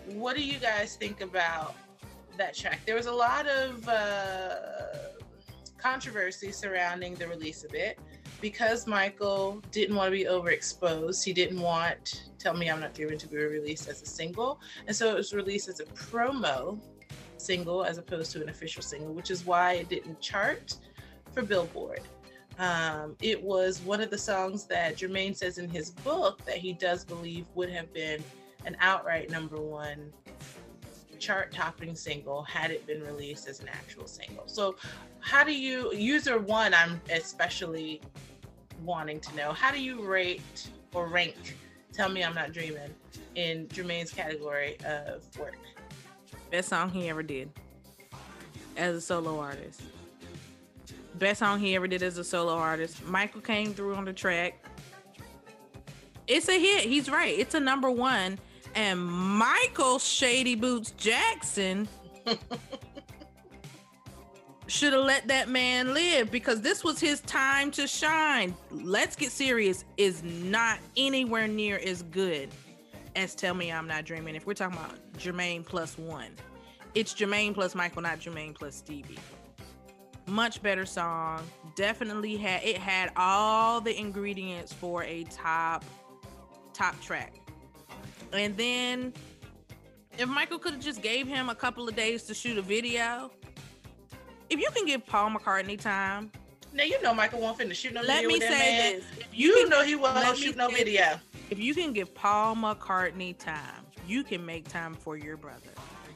What do you guys think about that track? There was a lot of uh, controversy surrounding the release of it because Michael didn't want to be overexposed, he didn't want Tell Me I'm Not Dreaming to be released as a single. And so it was released as a promo single as opposed to an official single, which is why it didn't chart for Billboard. Um, it was one of the songs that Jermaine says in his book that he does believe would have been an outright number one chart topping single had it been released as an actual single. So, how do you, user one, I'm especially wanting to know how do you rate or rank Tell Me I'm Not Dreaming in Jermaine's category of work? Best song he ever did as a solo artist. Best song he ever did as a solo artist. Michael came through on the track. It's a hit. He's right. It's a number one. And Michael Shady Boots Jackson should have let that man live because this was his time to shine. Let's get serious is not anywhere near as good as Tell Me I'm Not Dreaming. If we're talking about Jermaine plus one, it's Jermaine plus Michael, not Jermaine plus Stevie. Much better song. Definitely had it had all the ingredients for a top top track. And then if Michael could have just gave him a couple of days to shoot a video, if you can give Paul McCartney time. Now you know Michael won't finish shoot no let video. Let me with say man. this: you, can- know he won't shoot no video. this. If you can give Paul McCartney time, you can make time for your brother.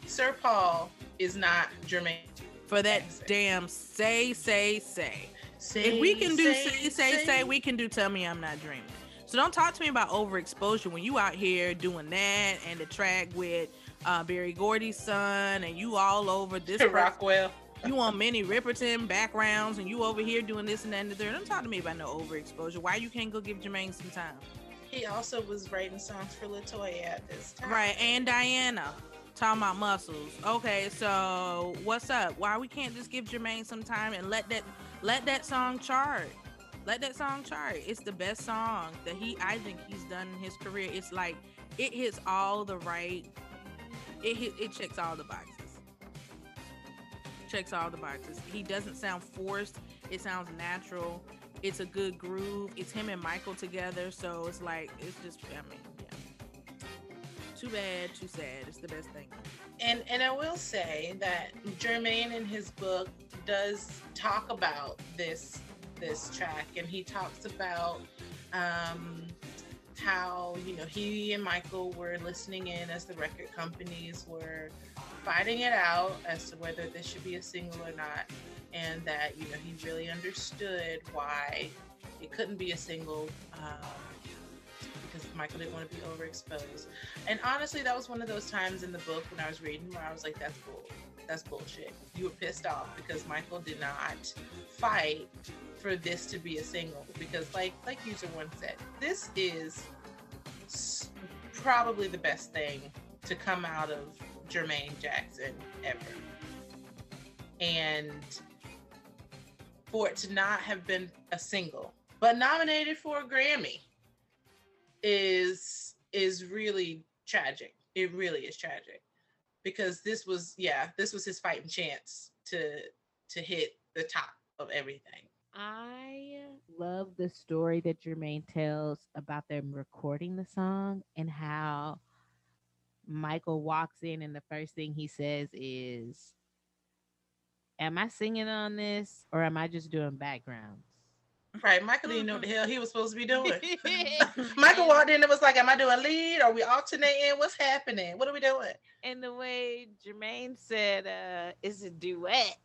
Sir Paul is not Jermaine. For that damn say, say, say. if we can do say, say, say, we can do tell me I'm not dreaming. So don't talk to me about overexposure when you out here doing that and the track with uh, Berry Gordy's son and you all over this person- Rockwell. You on Minnie Riperton backgrounds and you over here doing this and that and the third. Don't talk to me about no overexposure. Why you can't go give Jermaine some time? He also was writing songs for Latoya at this time. Right, and Diana talking about muscles. Okay, so what's up? Why we can't just give Jermaine some time and let that let that song chart? Let that song chart. It's the best song that he I think he's done in his career. It's like it hits all the right. It hit, it checks all the boxes. Checks all the boxes. He doesn't sound forced. It sounds natural. It's a good groove. It's him and Michael together, so it's like it's just. I mean, yeah. Too bad, too sad. It's the best thing. And and I will say that Jermaine in his book does talk about this this track, and he talks about um, how you know he and Michael were listening in as the record companies were fighting it out as to whether this should be a single or not, and that you know he really understood why it couldn't be a single. Um, because Michael didn't want to be overexposed. And honestly, that was one of those times in the book when I was reading where I was like, that's bull. That's bullshit. You were pissed off because Michael did not fight for this to be a single. Because like like user one said, this is probably the best thing to come out of Jermaine Jackson ever. And for it to not have been a single, but nominated for a Grammy is is really tragic. It really is tragic because this was yeah, this was his fighting chance to to hit the top of everything. I love the story that Jermaine tells about them recording the song and how Michael walks in and the first thing he says is, Am I singing on this or am I just doing backgrounds? Right, Michael didn't know what the hell he was supposed to be doing. Michael walked in and was like, "Am I doing lead? Are we alternating? What's happening? What are we doing?" And the way Jermaine said, uh, it's a duet.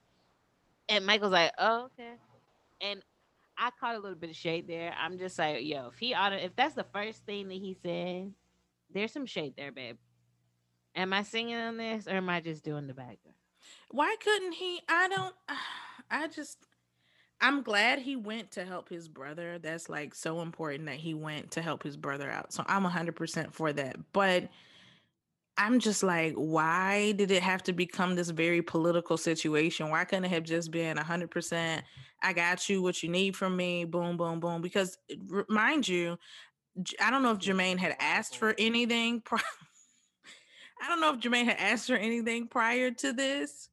And Michael's like, oh, okay. And I caught a little bit of shade there. I'm just like, yo, if he ought if that's the first thing that he said, there's some shade there, babe. Am I singing on this or am I just doing the background? Why couldn't he? I don't. I just. I'm glad he went to help his brother. That's like so important that he went to help his brother out. So I'm 100% for that. But I'm just like, why did it have to become this very political situation? Why couldn't it have just been 100%? I got you what you need from me. Boom, boom, boom. Because r- mind you, I don't know if Jermaine had asked for anything. Pri- I don't know if Jermaine had asked for anything prior to this.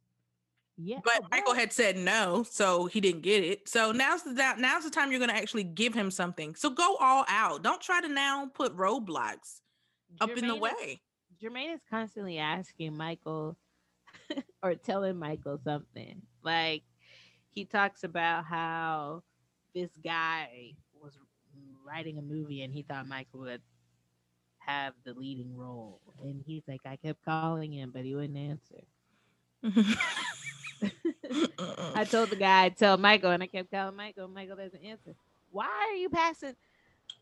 Yeah. But oh, Michael had said no, so he didn't get it. So now's the now's the time you're going to actually give him something. So go all out. Don't try to now put roadblocks up in the Jermaine is- way. Jermaine is constantly asking Michael or telling Michael something. Like he talks about how this guy was writing a movie and he thought Michael would have the leading role. And he's like, I kept calling him, but he wouldn't answer. I told the guy, i tell Michael, and I kept calling Michael. Michael doesn't answer. Why are you passing?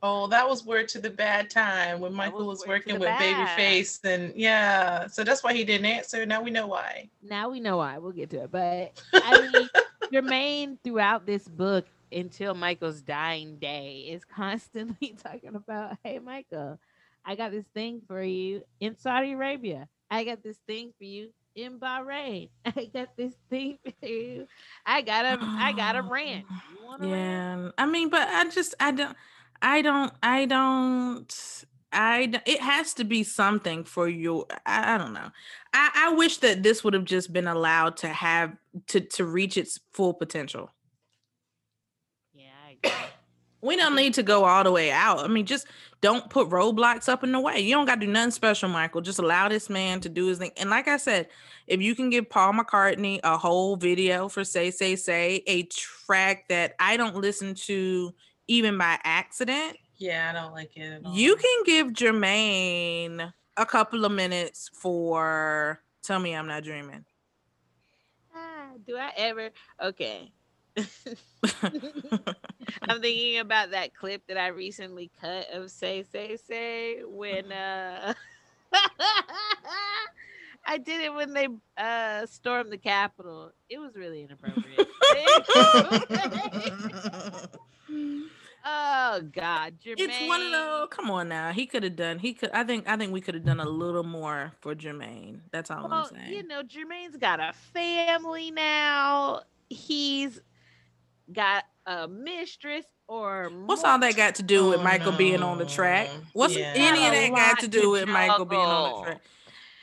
Oh, that was word to the Badd time when Michael was, working with Babyface, and yeah, so that's why he didn't answer. Now we know why. Now we know why. We'll get to it. But I mean, Jermaine throughout this book until Michael's dying day is constantly talking about, hey, Michael, I got this thing for you in Saudi Arabia. I got this thing for you in Bahrain. I got this thing for you. I got a I got a. Oh, you want? Yeah, I mean, but I just I don't I don't I don't I it has to be something for you. I, I don't know. I, I wish that this would have just been allowed to have to to reach its full potential. Yeah, I agree. We don't need to go all the way out. I mean, just don't put roadblocks up in the way. You don't got to do nothing special, Michael. Just allow this man to do his thing. And like I said, if you can give Paul McCartney a whole video for Say, Say, Say, a track that I don't listen to even by accident, Yeah, I don't like it. At all. you can give Jermaine a couple of minutes for Tell Me I'm Not Dreaming. Ah, do I ever? Okay. I'm thinking about that clip that I recently cut of Say Say Say when uh I did it when they uh stormed the Capitol. It was really inappropriate. oh God, Jermaine. It's one of those. Come on now. He could have done. He could. I think. I think we could have done a little more for Jermaine. That's all Well, I'm saying. you know, Jermaine's got a family now. He's got a mistress or What's all that got to do with Oh, Michael being on the track? What's Yeah. any of that got lot to to do with Michael being on the track?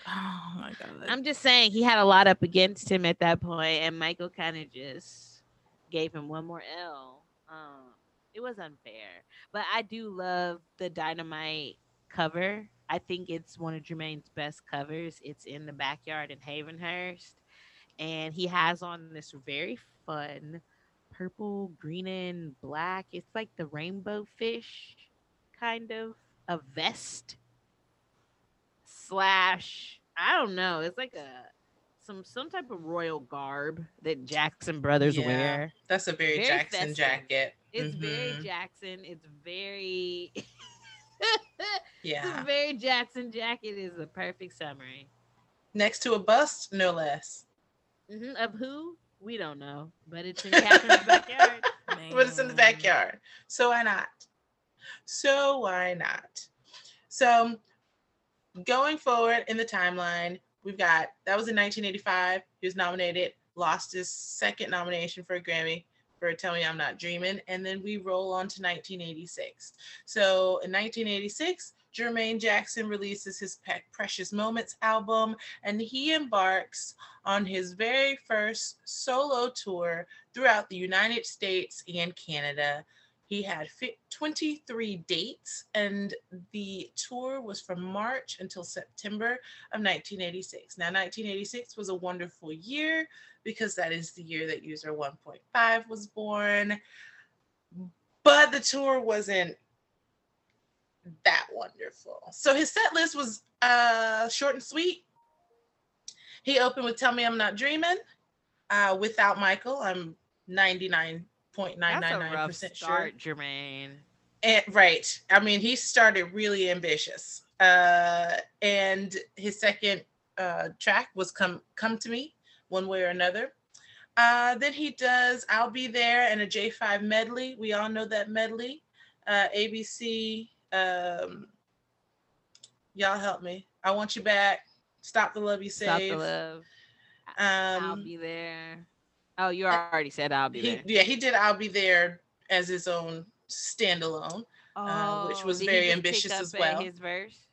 Oh my god. I'm just saying he had a lot up against him at that point, and Michael kind of just gave him one more L. Um, it was unfair, but I do love the Dynamite cover. I think it's one of Jermaine's best covers. It's in the backyard in Havenhurst, and he has on this very fun purple, green, and black. It's like the rainbow fish kind of a vest slash I don't know. It's like a some some type of royal garb that Jackson Brothers Yeah. wear. That's a very, Very Jackson festive. jacket. It's very Mhm. Jackson. It's very Yeah. the very Jackson jacket is a perfect summary. Next to a bust, no less. Mhm, Of who? We don't know, but it's in Katherine's backyard. but it's in the backyard. So why not? So why not? So going forward in the timeline, we've got that was in 1985. He was nominated, lost his second nomination for a Grammy for Tell Me I'm Not Dreaming. And then we roll on to 1986. So in 1986, Jermaine Jackson releases his Precious Moments album, and he embarks on his very first solo tour throughout the United States and Canada. He had fi- 23 dates, and the tour was from March until September of 1986. Now, 1986 was a wonderful year because that is the year that user 1.5 was born. But the tour wasn't that wonderful. So his set list was uh, short and sweet. He opened with Tell Me I'm Not Dreaming. Uh, without Michael, I'm 99.999% That's a rough sure. start, Jermaine. And, right. I mean, he started really ambitious. Uh, and his second uh, track was "Come Come to Me," one way or another. Uh, then he does "I'll Be There" and a J5 medley. We all know that medley. Uh, ABC. Um, y'all help me. I want you back. Stop the love you Stop save. the love. Um, I'll be there. Oh, you already said I'll be he, there. yeah, he did. I'll be there as his own standalone. uh, which was Oh, he very ambitious as well. His verse.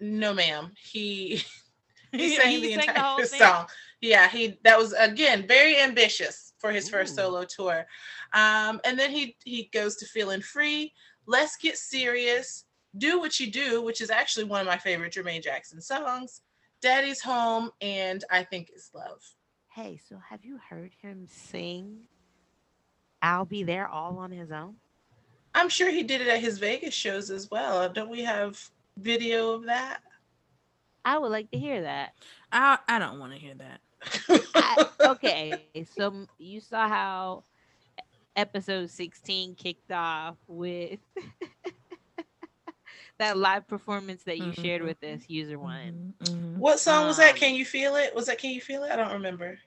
No, ma'am. He he He sang the sang the entire thing? song. Yeah, he that was again very ambitious for his first solo tour. Um, and then he he goes to feeling free. Let's get serious. Do what you do, which is actually one of my favorite Jermaine Jackson songs. Daddy's home, and I think it's love. Hey, so have you heard him sing I'll Be There all on his own? I'm sure he did it at his Vegas shows as well. Don't we have video of that? I would like to hear that. I I don't want to hear that. I, okay, so you saw how episode 16 kicked off with that live performance that you shared with us, user one. Mhm. What song was that? Um, Can you feel it? Was that Can you feel it? I don't remember.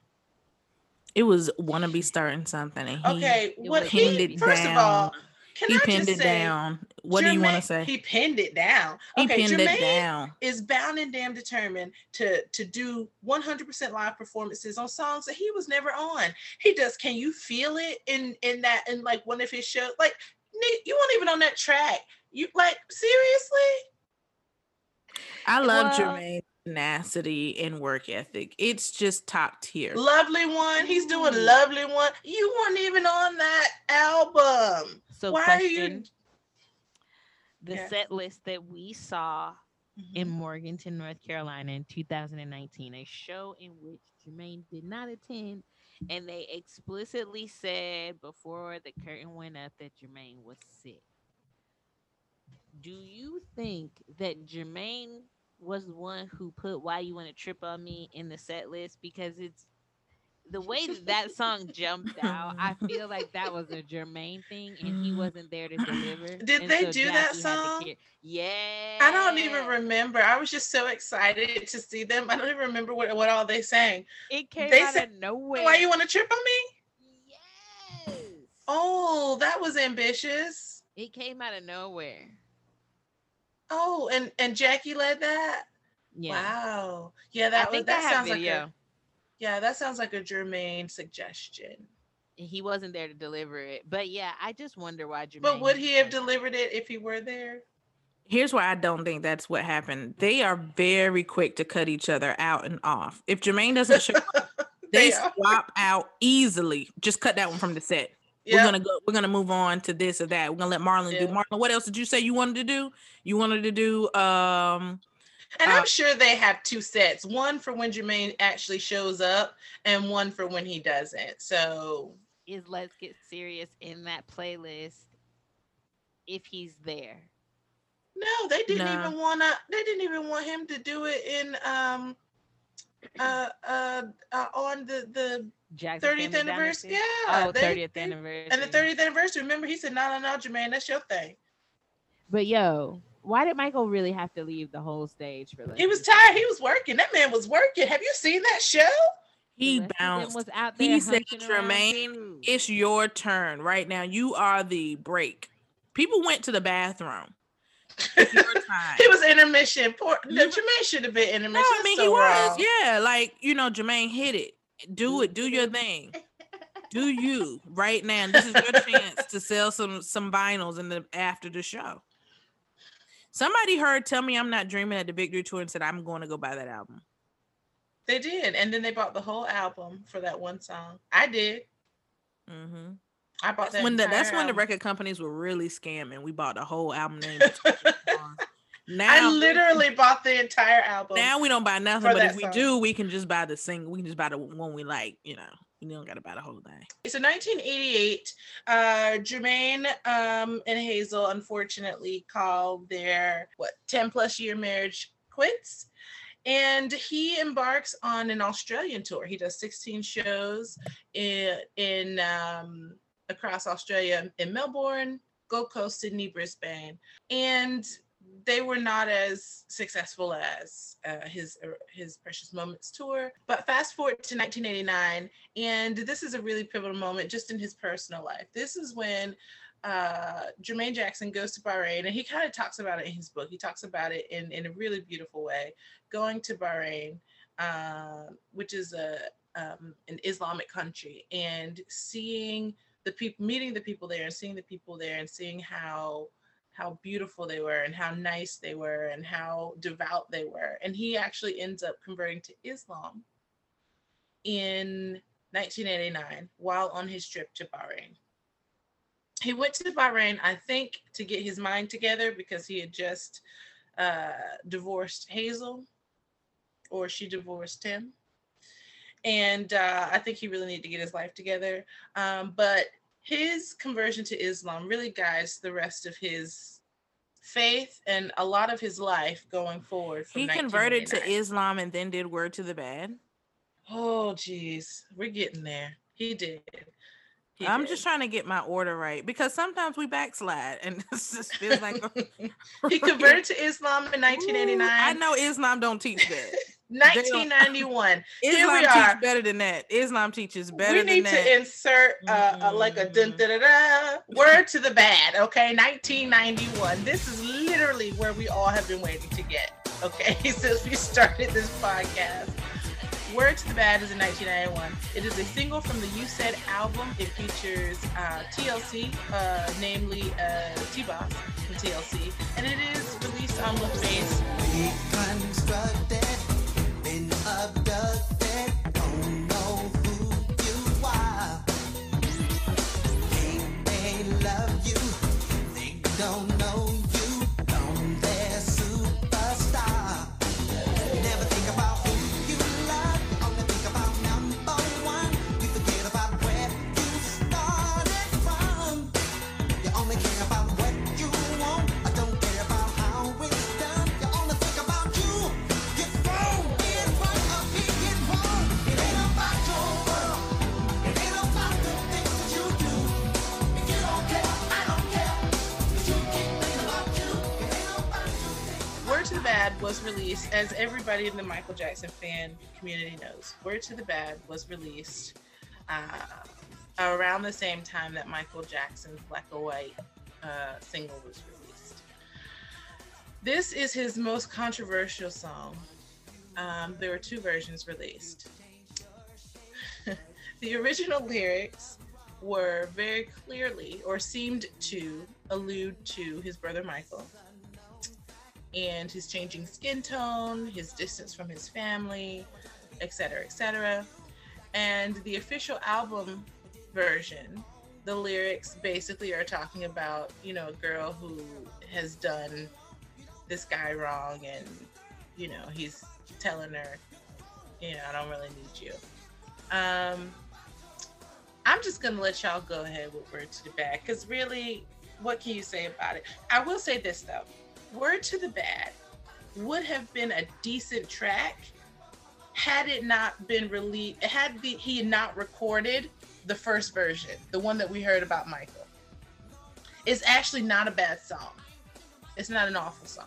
It was wanna be starting something. And he, Okay, what he pinned it first of all, down. Can he I pinned it say, down. What do you want to say? He pinned it down. He okay, pinned Jermaine it down. is bound and damn determined to to do 100% live performances on songs that he was never on. He does. Can you feel it in in that in like one of his shows? Like Nick, you weren't even on that track. You like seriously? I love Well- Jermaine's tenacity and work ethic. It's just top tier. Lovely one. He's doing lovely one. You weren't even on that album. So, Why question you? the Yeah. set list that we saw in Mhm. Morganton, North Carolina in 2019, a show in which Jermaine did not attend, and they explicitly said before the curtain went up that Jermaine was sick. Do you think that Jermaine was the one who put Why You Want to Trip on Me in the set list? Because it's the way that that song jumped out, I feel like that was a Jermaine thing, and he mm-hmm. wasn't there to deliver. Did and they so do that Jackie to song? Yeah. I don't even remember. I was just so excited to see them. I don't even remember what, what all they sang. It came they out said- of nowhere. Why you want to trip on me? Yes. Oh, that was ambitious. It came out of nowhere. Oh, and and Jackie led that. Yeah. Wow. Yeah, that was that sounds like video. a yeah, that sounds like a Jermaine suggestion. He wasn't there to deliver it, but yeah, I just wonder why Jermaine. But would he have delivered it if he were there? Here's why I don't think that's what happened. They are very quick to cut each other out and off. If Jermaine doesn't show up, they They swap out easily. Just cut that one from the set. We're gonna go. We're gonna move on to this or that. We're gonna let Marlon do. Marlon, what else did you say you wanted to do? You wanted to do. Um. And Uh, I'm sure they have two sets, one for when Jermaine actually shows up and one for when he doesn't. So Is Let's Get Serious in that playlist if he's there? No, they didn't Nah. even wanna. They didn't even want him to do it in um uh uh, uh on the the Jackson 30th Family anniversary. Yeah, Oh, they- 30th they- anniversary. and the 30th anniversary. Remember, he said, "No, no, no, Jermaine, that's your thing." But yo, why did Michael really have to leave the whole stage for? He was tired. He was working. That man was working. Have you seen that show? He rest of bounced. was out there He said, hunching around Jermaine, it's your turn right now. You are the break. People went to the bathroom. It's your time. He was intermission. Poor no, Jermaine should have been intermission. No, I mean so he was. wrong. Yeah, like you know, Jermaine hit it. Do it. Do your thing. Do you right now? This is your chance to sell some some vinyls in the after the show. Somebody heard "Tell Me I'm Not Dreaming" at the Victory Tour and said, "I'm going to go buy that album." They did, and then they bought the whole album for that one song. I did. Mm-hmm. I bought That's that. when the that's entire when the record companies were really scamming. We bought the whole album name. and took the songs. I literally bought the entire album. now we don't buy nothing, but if we song. do, we can just buy the single. We can just buy the one we like. You know, we don't got to buy the whole. So 1988, uh, Jermaine um, and Hazel unfortunately called their what 10 plus year marriage quits, and he embarks on an Australian tour. He does 16 shows in in um, across Australia in Melbourne, Gold Coast, Sydney, Brisbane, and they were not as successful as uh, his uh, his Precious Moments tour. But fast forward to 1989, and this is a really pivotal moment just in his personal life. This is when uh, Jermaine Jackson goes to Bahrain, and he kind of talks about it in his book. He talks about it in, in a really beautiful way. Going to Bahrain, uh, which is a um, an Islamic country, and seeing the people, meeting the people there, and seeing the people there, and seeing how how beautiful they were, and how nice they were, and how devout they were. And he actually ends up converting to Islam in 1989 while on his trip to Bahrain. He went to Bahrain, I think, to get his mind together because he had just uh, divorced Hazel, or she divorced him. And uh, I think he really needed to get his life together. Um, but his conversion to Islam really guides the rest of his faith and a lot of his life going forward. He converted to Islam and then did Word to the Badd. Oh, geez, we're getting there. He did. He I'm did. just trying to get my order right because sometimes we backslide and it just feels like he converted to Islam in 1989. Ooh, I know Islam don't teach that. 1991. Here Islam we teaches are. better than that. Islam teaches better than that. we need that. to insert uh, uh, like a dun, da, da, da, word to the Badd. Okay, 1991. This is literally where we all have been waiting to get. Okay, since we started this podcast. Word to the Badd is in 1991. It is a single from the You Said album. It features uh, TLC, uh, namely uh, T-Boz from TLC, and it is released on LaFace was released, as everybody in the Michael Jackson fan community knows. Word to the Badd was released uh, around the same time that Michael Jackson's Black or White uh, single was released. This is his most controversial song. Um, there were two versions released. the original lyrics were very clearly, or seemed to, allude to his brother Michael and his changing skin tone, his distance from his family, etc., etc. And the official album version, the lyrics basically are talking about, you know, a girl who has done this guy wrong and, you know, he's telling her, you know, I don't really need you. Um, I'm just gonna let y'all go ahead with Word to the Badd because really, what can you say about it? I will say this though Word to the Badd would have been a decent track had it not been released, had the, he not recorded the first version, the one that we heard about Michael. It's actually not a bad song. It's not an awful song.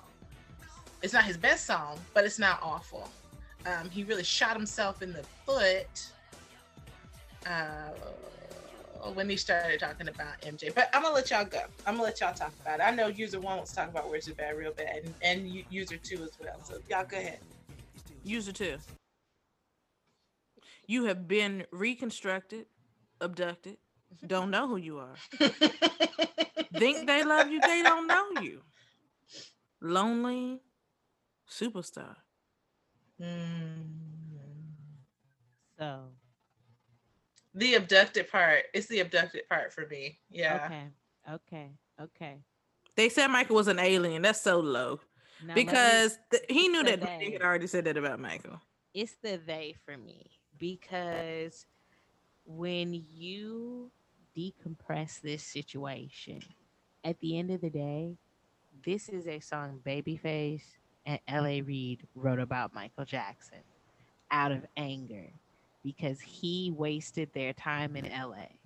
It's not his best song, but it's not awful. Um, he really shot himself in the foot uh, when he started talking about MJ. But I'm gonna let y'all go. I'm gonna let y'all talk about it. I know user one wants to talk about Words Are Bad real bad, and, and user two as well. So y'all go ahead. User two. You have been reconstructed, abducted, don't know who you are. Think they love you, they don't know you. Lonely superstar. Mm. So The abducted part. It's the abducted part for me. Yeah. okay, okay, okay. They said Michael was an alien. That's so low. Now let me- because th- he knew that Brandy they. had already said that about Michael. it's the they for me because when you decompress this situation, at the end of the day, this is a song Babyface and L.A. Reid wrote about Michael Jackson out of anger because he wasted their time in L.A.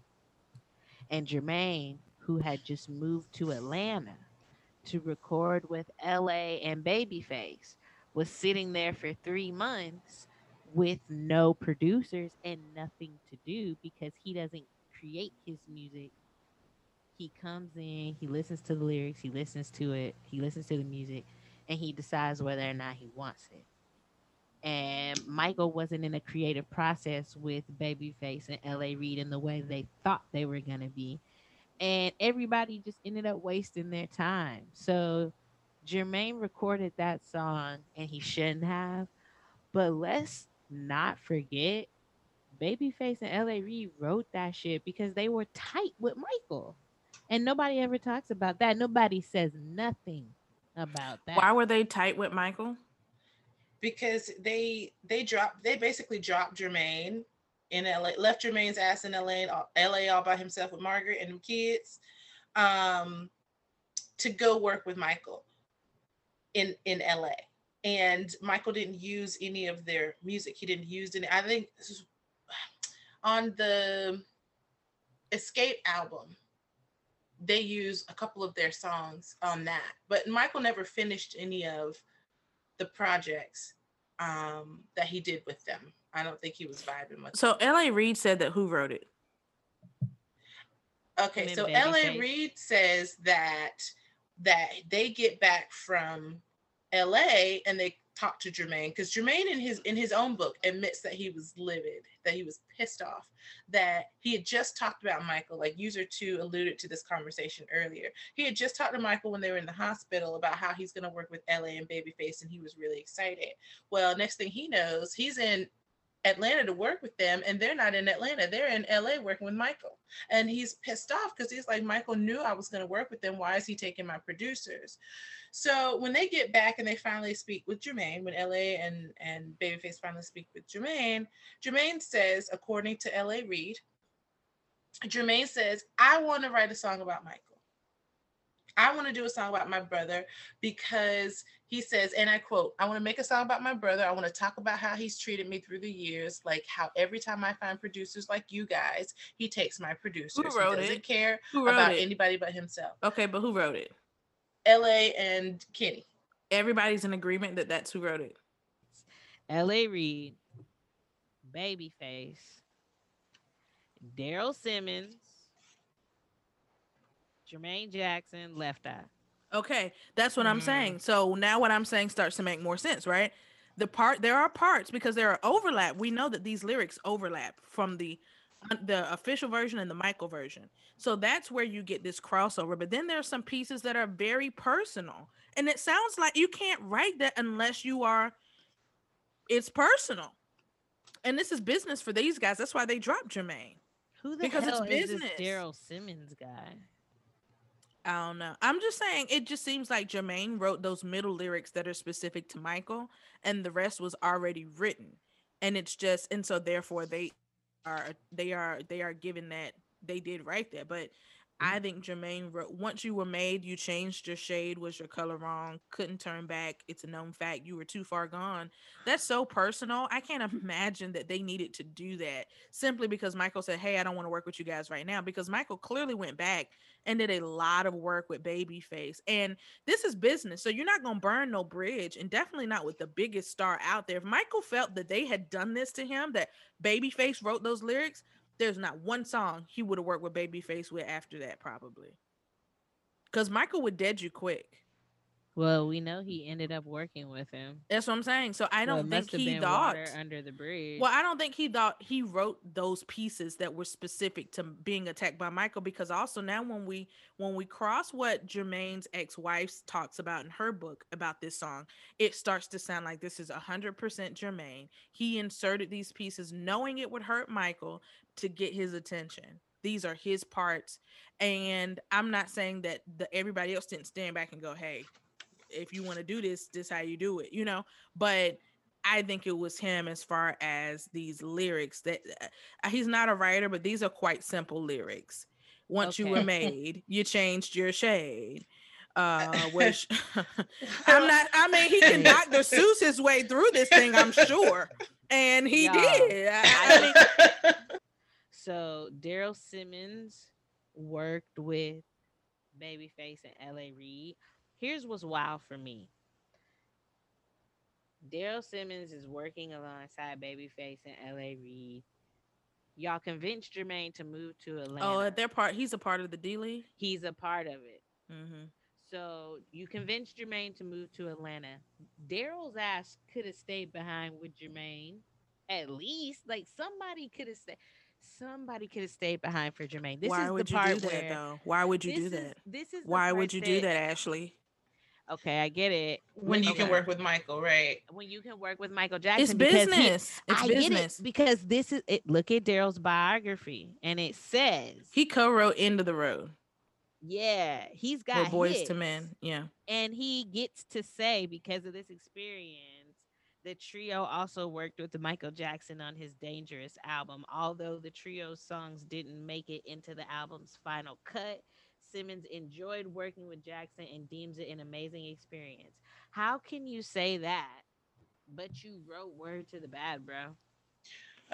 And Jermaine, who had just moved to Atlanta to record with L.A. and Babyface, was sitting there for three months with no producers and nothing to do because he doesn't create his music. He comes in, he listens to the lyrics, he listens to it, he listens to the music, and he decides whether or not he wants it. And Michael wasn't in a creative process with Babyface and LA Reid in the way they thought they were going to be. And everybody just ended up wasting their time. So Jermaine recorded that song and he shouldn't have. But let's not forget Babyface and LA Reid wrote that shit because they were tight with Michael. And nobody ever talks about that. Nobody says nothing about that. Why were they tight with Michael? Because they they dropped they basically dropped Jermaine in LA, left Jermaine's ass in LA, LA all by himself with Margaret and the kids, um, to go work with Michael in in LA. And Michael didn't use any of their music. He didn't use any. I think on the Escape album. They use a couple of their songs on that, but Michael never finished any of the projects um, that he did with them. I don't think he was vibing with. So L.A. Reid said that who wrote it? Okay, so Babyface. L.A. Reid says that that they get back from L.A. and they talk to Jermaine because Jermaine in his in his own book admits that he was livid, that he was pissed off, that he had just talked about Michael. Like user two alluded to this conversation earlier. He had just talked to Michael when they were in the hospital about how he's going to work with L.A. and Babyface, and he was really excited. Well, next thing he knows, he's in Atlanta to work with them, and they're not in Atlanta. They're in LA working with Michael. And he's pissed off because he's like, Michael knew I was going to work with them. Why is he taking my producers? So when they get back and they finally speak with Jermaine, when LA and, and Babyface finally speak with Jermaine, Jermaine says, according to LA Reid, Jermaine says, I want to write a song about Michael. I want to do a song about my brother because he says, and I quote, I want to make a song about my brother. I want to talk about how he's treated me through the years, like how every time I find producers like you guys, he takes my producers. wrote he doesn't it? care Who wrote about it? anybody but himself. Okay, but who wrote it? LA and Kenny. Everybody's in agreement that that's who wrote it. L.A. Reid, Babyface, Daryl Simmons, Jermaine Jackson, Left Eye. Okay, that's what I'm Mm. saying. So now what I'm saying starts to make more sense, right? The part there are parts because there are overlap. We know that these lyrics overlap from the the official version and the Michael version. So that's where you get this crossover. But then there are some pieces that are very personal. And it sounds like you can't write that unless you are it's personal. And this is business for these guys. That's why they dropped Jermaine. Who the Because it's hell is business. this Daryl Simmons guy? I don't know. I'm just saying it just seems like Jermaine wrote those middle lyrics that are specific to Michael and the rest was already written. And it's just and so therefore they are they are they are given that they did write that. But mm-hmm. I think Jermaine wrote once you were made, you changed your shade, was your color wrong, couldn't turn back. It's a known fact. You were too far gone. That's so personal. I can't imagine that they needed to do that simply because Michael said, Hey, I don't want to work with you guys right now. Because Michael clearly went back and did a lot of work with Babyface. And this is business. So you're not gonna burn no bridge, and definitely not with the biggest star out there. If Michael felt that they had done this to him, that Babyface wrote those lyrics, there's not one song he would have worked with Babyface with after that, probably. Because Michael would dead you quick. Well, we know he ended up working with him. That's what I'm saying. So I don't think must have he thought. under the bridge. Well, I don't think he thought he wrote those pieces that were specific to being attacked by Michael because also now when we when we cross what Jermaine's ex-wife talks about in her book about this song, it starts to sound like this is 100% Jermaine. He inserted these pieces knowing it would hurt Michael to get his attention. These are his parts and I'm not saying that the everybody else didn't stand back and go, "Hey, if you want to do this, this how you do it," you know? But I think it was him as far as these lyrics that uh, he's not a writer, but these are quite simple lyrics. Once you were made, you changed your shade. Uh, which I'm not. I mean, he can Dr. Seuss his way through this thing, I'm sure, and he Y'all, did. I, I mean, So Daryl Simmons worked with Babyface and L.A. Reid. Here's what's wild for me. Daryl Simmons is working alongside Babyface and L.A. Reid. Y'all convinced Jermaine to move to Atlanta. oh, they're part. He's a part of the D League. He's a part of it. Mm-hmm. So you convinced Jermaine to move to Atlanta. Daryl's ass could have stayed behind with Jermaine. At least, like somebody could have stayed. Somebody could have stayed behind for Jermaine. This Why is would the you do that where though? Why would you do is- that? This is Why would you do that, Ashley? Okay, I get it. when you okay. can work with Michael, right? when you can work with Michael Jackson. It's because he- business. It's I business. get it because this is it. Look at Daryl's biography, and it says, He co-wrote "End of the Road" "Yeah, he's got Boys hits. to Men. Yeah. and he gets to say because of this experience the trio also worked with michael jackson on his dangerous album although the trio's songs didn't make it into the album's final cut simmons enjoyed working with jackson and deems it an amazing experience how can you say that but you wrote word to the Badd bro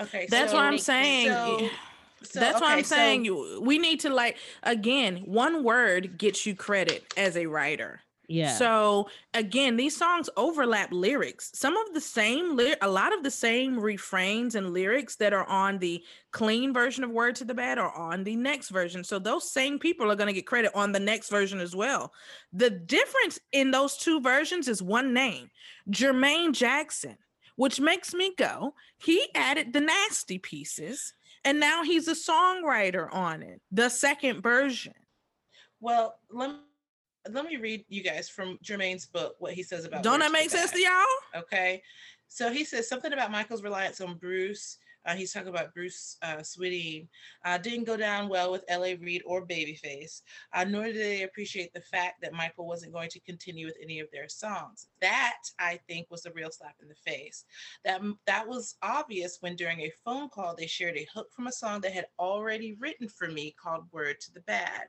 Okay, That's so, what I'm saying. So, so, That's what I'm saying. You we need to like again, one word gets you credit as a writer. Yeah So again, these songs overlap lyrics. Some of the same ly- a lot of the same refrains and lyrics that are on the clean version of Word to the Badd are on the next version. So those same people are going to get credit on the next version as well. The difference in those two versions is one name, Jermaine Jackson, which makes me go, he added the nasty pieces and now he's a songwriter on it. The second version. Well, let me, let me read you guys from Jermaine's book what he says about. Don't that make sense to y'all? Okay. So he says something about Michael's reliance on Bruce. Uh, he's talking about Bruce uh, Swedien. Uh, didn't go down well with L.A. Reid or Babyface, uh, nor did they appreciate the fact that Michael wasn't going to continue with any of their songs. That I think was a real slap in the face. That that was obvious when during a phone call they shared a hook from a song they had already written for me called "Word to the Badd."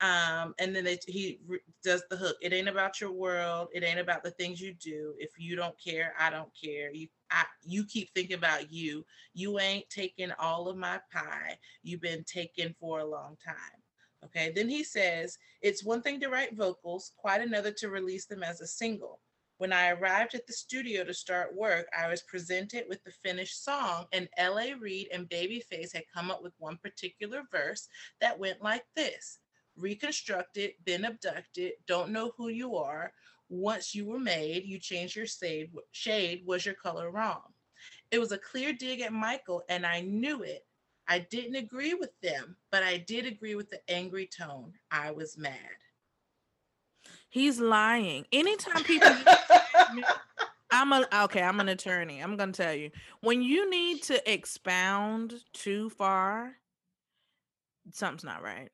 Um and then they, he re- does the hook. It ain't about your world. It ain't about the things you do. If you don't care i don't care. You I, you keep thinking about you. You ain't taking all of my pie. You've been taken for a long time. Okay? Then he says it's one thing to write vocals quite another to release them as a single. When I arrived at the studio to start work, I was presented with the finished song, and L.A. Reid and Babyface had come up with one particular verse that went like this reconstructed, been abducted, don't know who you are. Once you were made, you changed your shade. Shade was your color wrong. It was a clear dig at Michael, and I knew it. I didn't agree with them, but I did agree with the angry tone. I was mad. He's lying. Anytime people I'm a okay, I'm an attorney. I'm gonna tell you. When you need to expound too far, something's not right.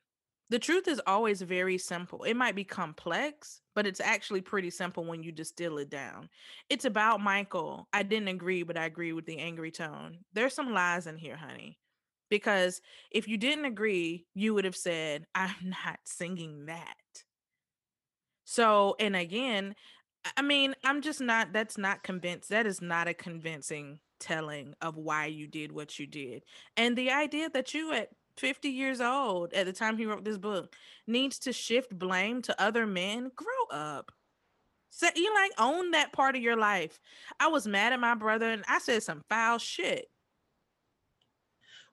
The truth is always very simple. It might be complex, but it's actually pretty simple when you distill it down. It's about Michael. I didn't agree, but I agree with the angry tone. There's some lies in here, honey. because if you didn't agree, you would have said, I'm not singing that. So, and again, I- mean, I'm just not, that's not convinced. That is not a convincing telling of why you did what you did. And the idea that you at 50 years old at the time he wrote this book needs to shift blame to other men, grow up. So you like own that part of your life. I was mad at my brother and I said some foul shit.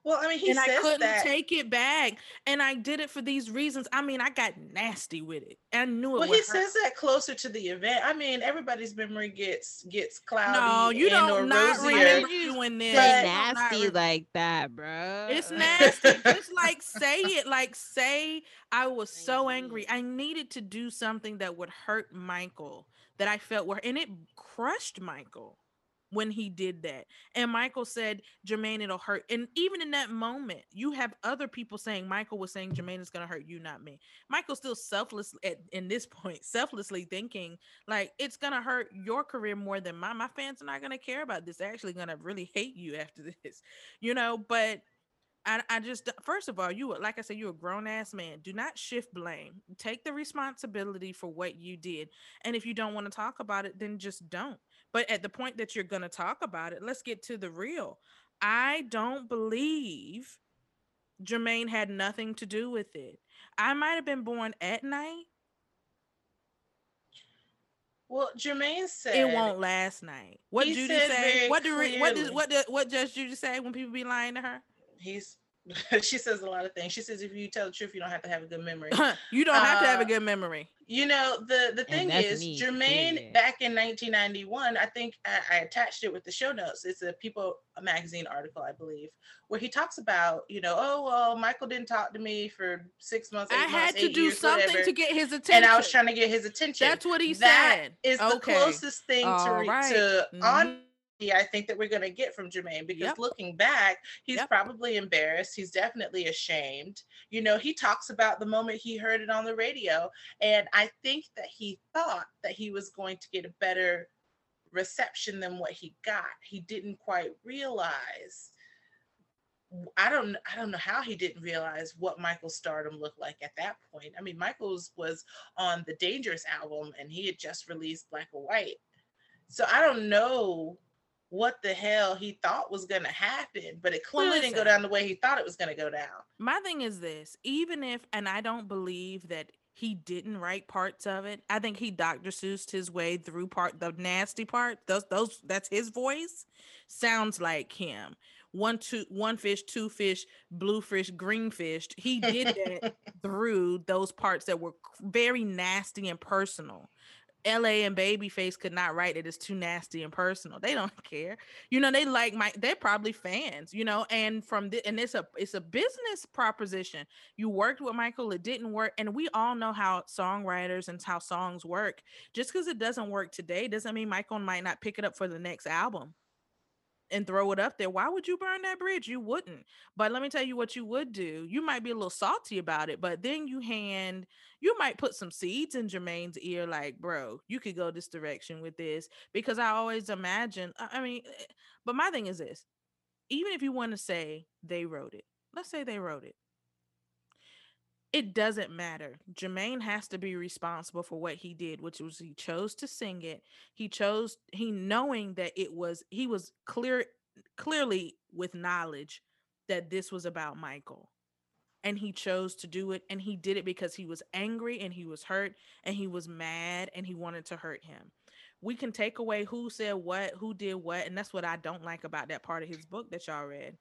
Well, I mean, he and I couldn't that. take it back. And I did it for these reasons. I mean, I got nasty with it. I knew it Well, he hurt. says that closer to the event. I mean, everybody's memory gets gets cloudy. No, you and don't not rosier. remember doing this. Say But- nasty like that, bro. It's nasty. Just like say it. Like say I was so angry. I needed to do something that would hurt Michael that I felt were and it crushed Michael when he did that. And Michael said, Jermaine, it'll hurt. And even in that moment, you have other people saying Michael was saying Jermaine is gonna hurt you, not me. Michael's still selfless at in this point, selflessly thinking like it's gonna hurt your career more than mine. My fans are not gonna care about this. They're actually gonna really hate you after this, you know. But I, I just first of all, you like I said, you're a grown ass man. Do not shift blame. Take the responsibility for what you did. And if you don't want to talk about it, then just don't. But at the point that you're gonna talk about it, let's get to the real. I don't believe Jermaine had nothing to do with it. I might have been born at night. Well, Jermaine said It won't last night. What Judy say? What do what does what does what Judge Judy say when people be lying to her? he's. she says a lot of things. She says if you tell the truth, you don't have to have a good memory. you don't have to have a Uh, good memory. You know, the the thing is, me, Jermaine period. back in 1991, I think I, I attached it with the show notes. It's a People magazine article, I believe, where he talks about, you know, oh well, Michael didn't talk to me for six months. I eight had to eight do years, something whatever, to get his attention. and I was trying to get his attention. That's what he That said. is the closest thing to All re- right. to Mhm. honesty I think that we're gonna get from Jermaine because Yep. looking back, he's Yep. probably embarrassed. He's definitely ashamed. You know, he talks about the moment he heard it on the radio, and I think that he thought that he was going to get a better reception than what he got. He didn't quite realize. I don't I don't know how he didn't realize what Michael's stardom looked like at that point. I mean, Michael's was on the Dangerous album and he had just released Black or White. So I don't know what the hell he thought was going to happen, but it clearly didn't go down the way he thought it was going to go down. My thing is this, even if and I don't believe that he didn't write parts of it. I think he Dr. Seussed his way through part the nasty part. Those those that's his voice. Sounds like him. One two one fish, two fish, blue fish, green fish. He did that through those parts that were very nasty and personal. LA and Babyface could not write it. It's too nasty and personal. They don't care. You know, they like my they're probably fans, you know, and from the and it's a it's a business proposition. You worked with Michael, it didn't work. And we all know how songwriters and how songs work. Just because it doesn't work today doesn't mean Michael might not pick it up for the next album and throw it up there. Why would you burn that bridge? You wouldn't. But let me tell you what you would do. You might be a little salty about it, but then you hand, you might put some seeds in Jermaine's ear, like, bro, you could go this direction with this. Because I always imagine, I mean, eh, but my thing is this even if you want to say they wrote it, let's say they wrote it. It doesn't matter. Jermaine has to be responsible for what he did, which was he chose to sing it. He chose he knowing that it was he was clear clearly with knowledge that this was about Michael. And he chose to do it and he did it because he was angry and he was hurt and he was mad and he wanted to hurt him. We can take away who said what, who did what, and that's what I don't like about that part of his book that y'all read.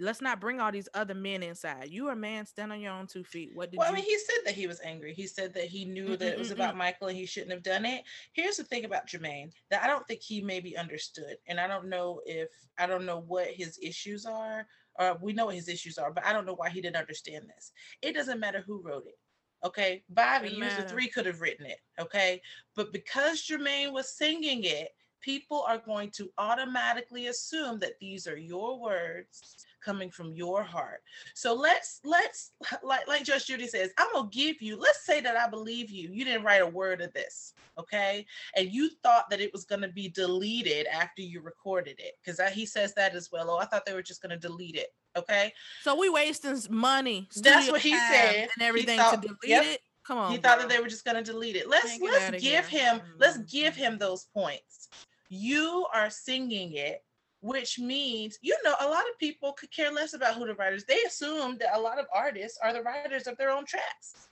Let's not bring all these other men inside. You are a man, stand on your own two feet. What did Well, you I mean, he said that he was angry. He said that he knew that it was Mm-mm-mm-mm. about Michael and he shouldn't have done it. Here's the thing about Jermaine that I don't think he maybe understood, and I don't know if I don't know what his issues are, or we know what his issues are, but I don't know why he didn't understand this. It doesn't matter who wrote it. Okay, Bobby, User. Three could have written it. Okay, but because Jermaine was singing it, people are going to automatically assume that these are your words, coming from your heart. So let's let's like like Judge Judy says, I'm gonna give you. Let's say that I believe you. You didn't write a word of this, okay? And you thought that it was gonna be deleted after you recorded it, because he says that as well. Oh, I thought they were just gonna delete it. Okay, So we wasting money. That's what he said. and everything thought- to delete yep. it. Come on, he thought that they were just going to delete it. Let's Can't let's give here. him let's mm-hmm. give him those points. You are singing it, which means you know a lot of people could care less about who the writers. They assume that a lot of artists are the writers of their own tracks.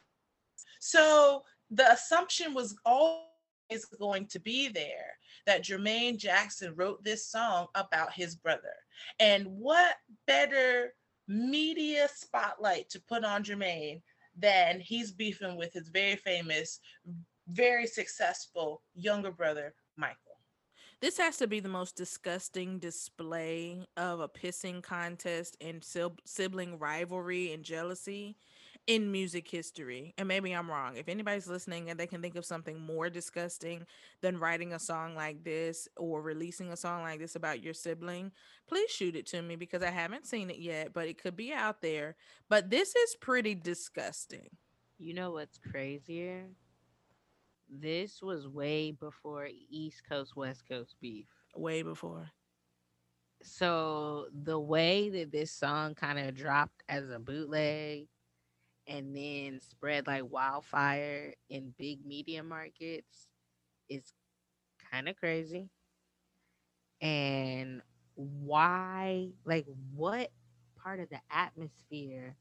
So the assumption was always going to be there that Jermaine Jackson wrote this song about his brother. And what better media spotlight to put on Jermaine than he's beefing with his very famous, very successful younger brother, Michael. This has to be the most disgusting display of a pissing contest and sibling rivalry and jealousy in music history. And maybe I'm wrong. If anybody's listening and they can think of something more disgusting than writing a song like this or releasing a song like this about your sibling, please shoot it to me because I haven't seen it yet, but it could be out there. But this is pretty disgusting. You know what's crazier? This was way before East Coast West Coast beef. Way before. So the way that this song kind of dropped as a bootleg and then spread like wildfire in big media markets is kind of crazy. And why, like, what part of the atmosphere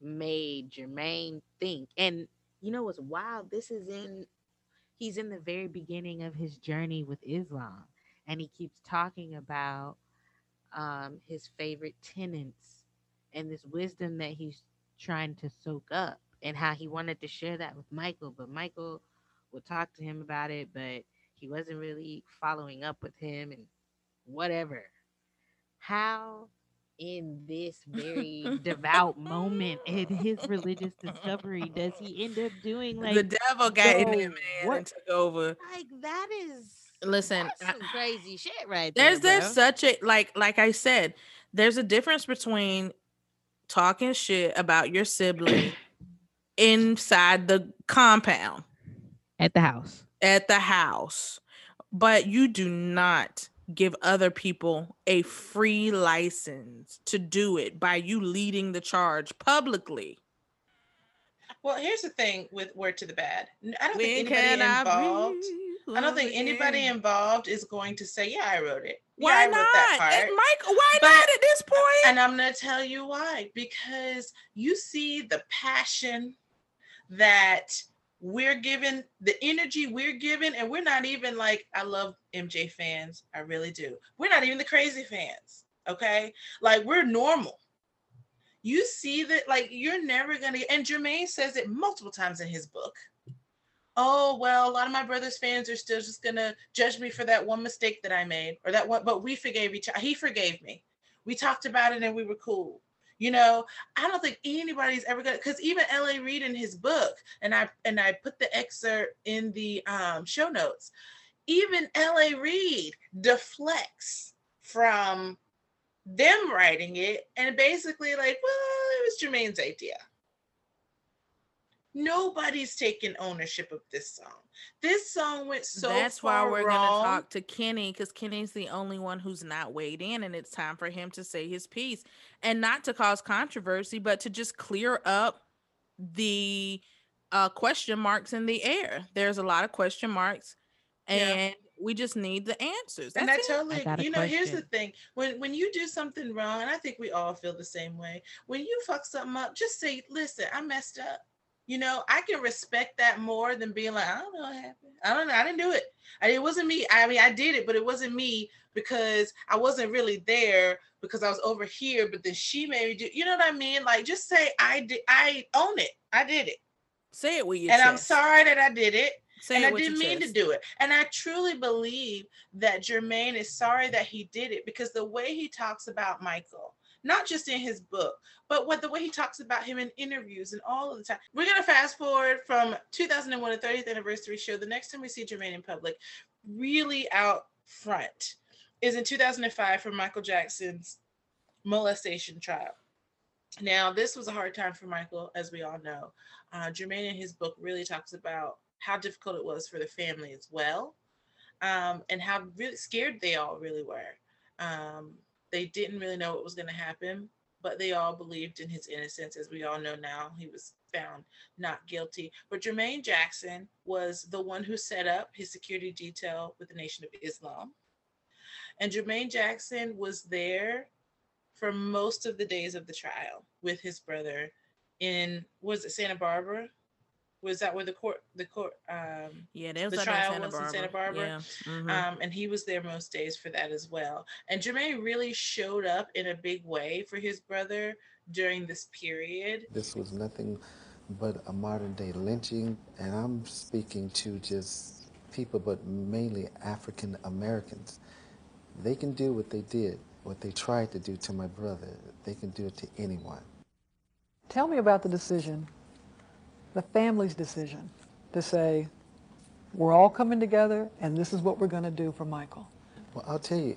made Jermaine think? And you know what's wild? This is in, he's in the very beginning of his journey with Islam. And he keeps talking about um, his favorite tenants and this wisdom that he's trying to soak up and how he wanted to share that with Michael, but Michael would talk to him about it, but he wasn't really following up with him and whatever. How in this very devout moment in his religious discovery does he end up doing like the devil got in bro, there, man, what- and took over. like that is Listen, that's I- crazy shit right there's there. there's bro. such a like like I said, there's a difference between talking shit about your sibling inside the compound at the house. at the house, but you do not give other people a free license to do it by you leading the charge publicly. Well, here's the thing with Word to the Badd. I don't When think anybody I involved. I don't think anybody involved is going to say, "Yeah, I wrote it." Why I wrote that not? part." And Mike, why But- not at this point? And I'm going to tell you why. Because you see the passion that we're given, the energy we're given, and we're not even like, I love MJ fans. I really do. We're not even the crazy fans. Okay. Like we're normal. You see that, like, you're never to, and Jermaine says it multiple times in his book. Oh, well, a lot of my brother's fans are still just to judge me for that one mistake that I made or that one, but we forgave each other. He forgave me we talked about it and we were cool you know i don't think anybody's ever gonna because even la reid in his book and i and i put the excerpt in the um, show notes even la reid deflects from them writing it and basically like well it was jermaine's idea nobody's taking ownership of this song this song went so That's why we're wrong. gonna talk to Kenny because Kenny's the only one who's not weighed in, and it's time for him to say his piece and not to cause controversy, but to just clear up the uh, question marks in the air. There's a lot of question marks, Yeah. and we just need the answers. and I totally, got a you know, here's the thing: when when you do something wrong, and I think we all feel the same way. When you fuck something up, just say, "Listen, I messed up." You know, I can respect that more than being like, "I don't know what happened. I don't know. I didn't do it. I, it wasn't me. I mean, I did it, but it wasn't me because I wasn't really there because I was over here. But then she made me do. You know what I mean? Like, just say, "I did. I own it. I did it." Say it with your and I'm sorry that I did it. Say and it I didn't mean to do it. And I truly believe that Jermaine is sorry that he did it because the way he talks about Michael, not just in his book, but what the way he talks about him in interviews and all of the time. We're gonna fast forward from 2001, the 30th anniversary show. The next time we see Jermaine in public, really out front, is in 2005 for Michael Jackson's molestation trial. Now, this was a hard time for Michael, as we all know. Uh, Jermaine in his book really talks about how difficult it was for the family as well, um, and how really scared they all really were. Um, they didn't really know what was going to happen, but they all believed in his innocence, as we all know now. He was found not guilty. But Jermaine Jackson was the one who set up his security detail with the Nation of Islam. And Jermaine Jackson was there for most of the days of the trial with his brother in was it Santa Barbara? Was that where the court the court um Yeah, they was the up in trial Santa was in Santa Barbara. Barbara? Yeah, mhm. Um and he was there most days for that as well. And Jermaine really showed up in a big way for his brother during this period. This was nothing but a modern day lynching, and I'm speaking to just people, but mainly African Americans. They can do what they did, what they tried to do to my brother. They can do it to anyone. Tell me about the decision, the family's decision to say, we're all coming together and this is what we're going to do for Michael. Well, I'll tell you,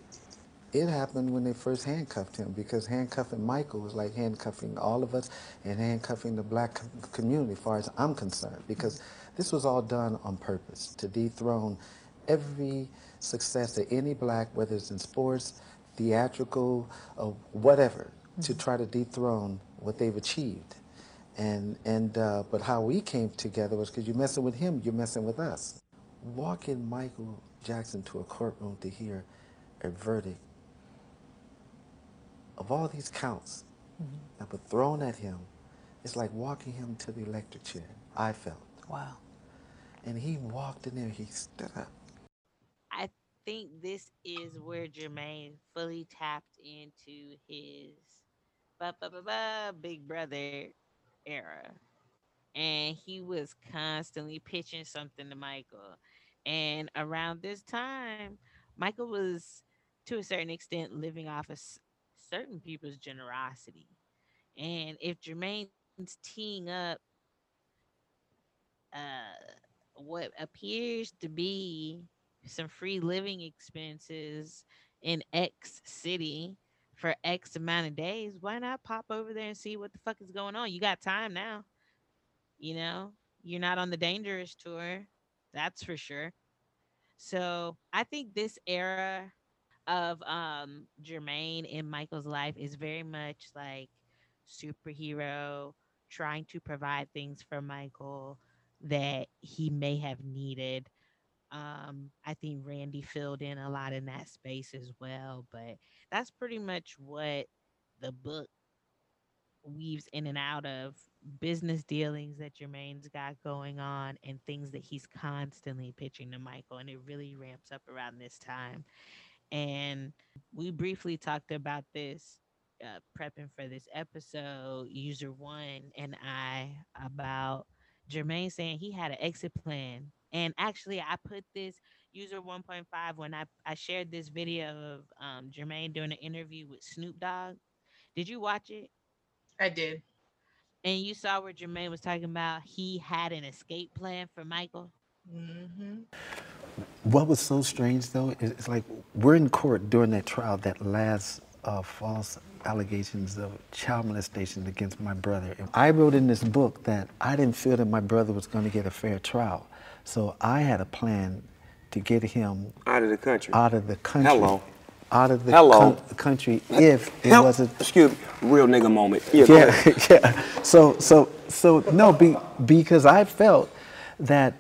it happened when they first handcuffed him because handcuffing Michael was like handcuffing all of us and handcuffing the black community, as far as I'm concerned, because this was all done on purpose to dethrone every success that any black, whether it's in sports, theatrical, or whatever, to mm-hmm. try to dethrone what they've achieved. And, and uh, but how we came together was because you're messing with him, you're messing with us. Walking Michael Jackson to a courtroom to hear a verdict of all these counts that were thrown at him, it's like walking him to the electric chair. I felt. Wow. And he walked in there, he stood up. I think this is where Jermaine fully tapped into his ba, ba, ba, ba, big brother era. And he was constantly pitching something to Michael. And around this time, Michael was, to a certain extent, living off of certain people's generosity. And if Jermaine's teeing up uh, what appears to be some free living expenses in X city for X amount of days, why not pop over there and see what the fuck is going on? You got time now. You know, you're not on the dangerous tour. That's for sure. So I think this era of um Jermaine in Michael's life is very much like superhero trying to provide things for Michael that he may have needed. Um, I think Randy filled in a lot in that space as well, but that's pretty much what the book weaves in and out of business dealings that Jermaine's got going on and things that he's constantly pitching to Michael. And it really ramps up around this time. And we briefly talked about this uh, prepping for this episode, user one and I, about Jermaine saying he had an exit plan. And actually, I put this user 1.5 when I, I shared this video of um, Jermaine doing an interview with Snoop Dogg. Did you watch it? I did. And you saw where Jermaine was talking about he had an escape plan for Michael. Mm-hmm. What was so strange though is it's like we're in court during that trial, that last uh, false allegations of child molestation against my brother. And I wrote in this book that I didn't feel that my brother was going to get a fair trial, so I had a plan to get him Out of the country. out of the country. Hello. Out of the Hello. coun- country if it Help- wasn't Excuse me, real nigga moment. Yeah, yeah, yeah. So, so, so no, be, because I felt that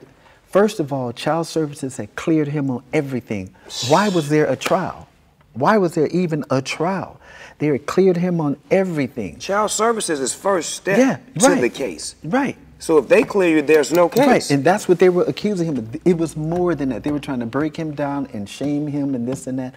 first of all, child services had cleared him on everything. Why was there a trial? Why was there even a trial? They had cleared him on everything. Child services is first step Yeah, to right. the case. Right. So if they clear you, there's no case. Right, and that's what they were accusing him of. It was more than that. They were trying to break him down and shame him and this and that.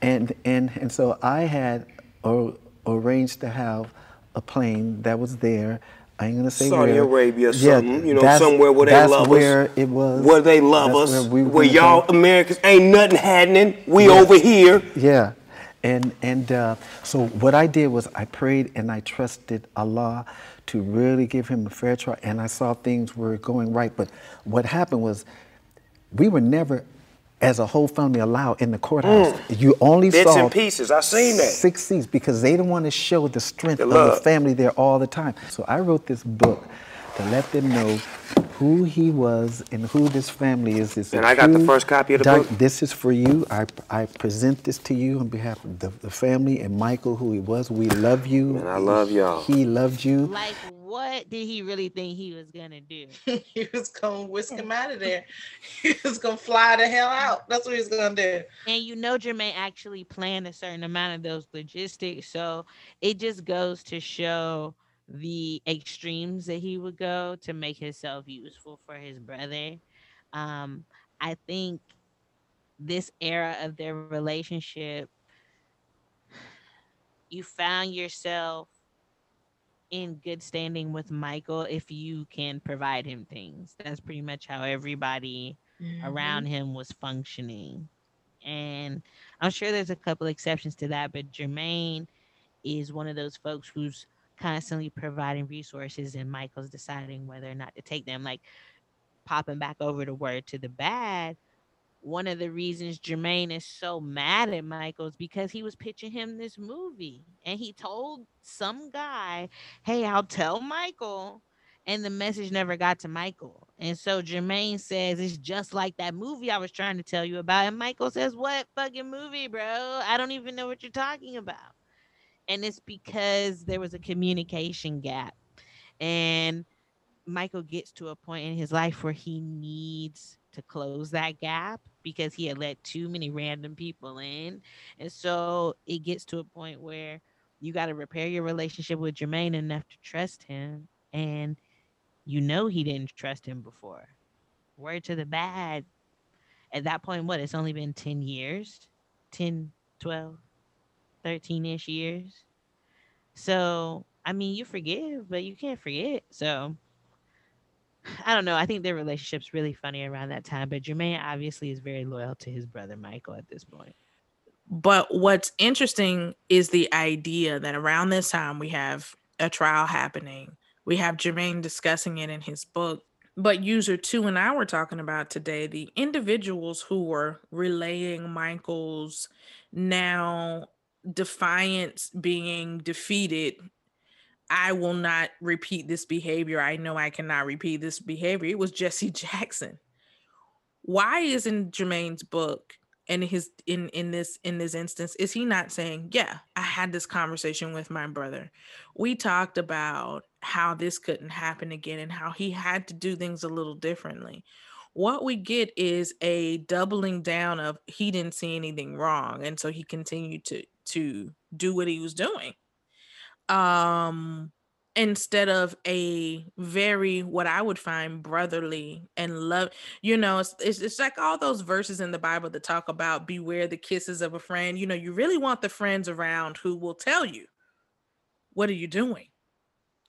And and and so I had or, arranged to have a plane that was there. I ain't gonna say Saudi where. Arabia or Yeah, something, you know, somewhere where they love us. that's where it was. Where they love us. where we Where, y'all Americans ain't nothing happening. We over here. Yeah, and and uh, so what I did was I prayed and I trusted Allah to really give him a fair trial, and I saw things were going right. But what happened was we were never as a whole family allowed in the courthouse. You only Mm. Bits saw and pieces. I've seen that. six seats because they didn't want to show the strength The of the family there all the time. So I wrote this book to let them know who he was and who this family is. It's a And I got the first copy of the doc- book. This is for you. I, I present this to you on behalf of the, the family and Michael, who he was. We love you. And I love y'all. He loved you. Like, what did he really think he was gonna do? he was gonna whisk him out of there. He was gonna fly the hell out. That's what he was gonna do. And you know, Jermaine actually planned a certain amount of those logistics. So it just goes to show the extremes that he would go to make himself useful for his brother. Um, I think this era of their relationship, you found yourself in good standing with Michael if you can provide him things. That's pretty much how everybody around him was functioning. And I'm sure there's a couple exceptions to that, but Jermaine is one of those folks who's constantly providing resources and Michael's deciding whether or not to take them. Like popping back over the word to the Badd. One of the reasons Jermaine is so mad at Michael is because he was pitching him this movie and he told some guy, Hey, I'll tell Michael. And the message never got to Michael. And so Jermaine says it's just like that movie I was trying to tell you about. And Michael says, What fucking movie, bro? I don't even know what you're talking about. And it's because there was a communication gap. And Michael gets to a point in his life where he needs to close that gap because he had let too many random people in. And so it gets to a point where you got to repair your relationship with Jermaine enough to trust him. And you know he didn't trust him before. Word to the Badd. At that point, what? It's only been 10 years, 10, 12, 13 ish years. So, I mean, you forgive, but you can't forget. So, I don't know. I think their relationship's really funny around that time, but Jermaine obviously is very loyal to his brother Michael at this point. But what's interesting is the idea that around this time we have a trial happening. We have Jermaine discussing it in his book. But user two and I were talking about today the individuals who were relaying Michael's now defiance being defeated. I will not repeat this behavior. I know I cannot repeat this behavior. It was Jesse Jackson. Why isn't Jermaine's book and his in in this in this instance is he not saying yeah i had this conversation with my brother we talked about how this couldn't happen again and how he had to do things a little differently what we get is a doubling down of he didn't see anything wrong and so he continued to to do what he was doing. Um instead of a very what i would find brotherly and love you know it's, it's it's like all those verses in the bible that talk about beware the kisses of a friend. You know you really want the friends around who will tell you what are you doing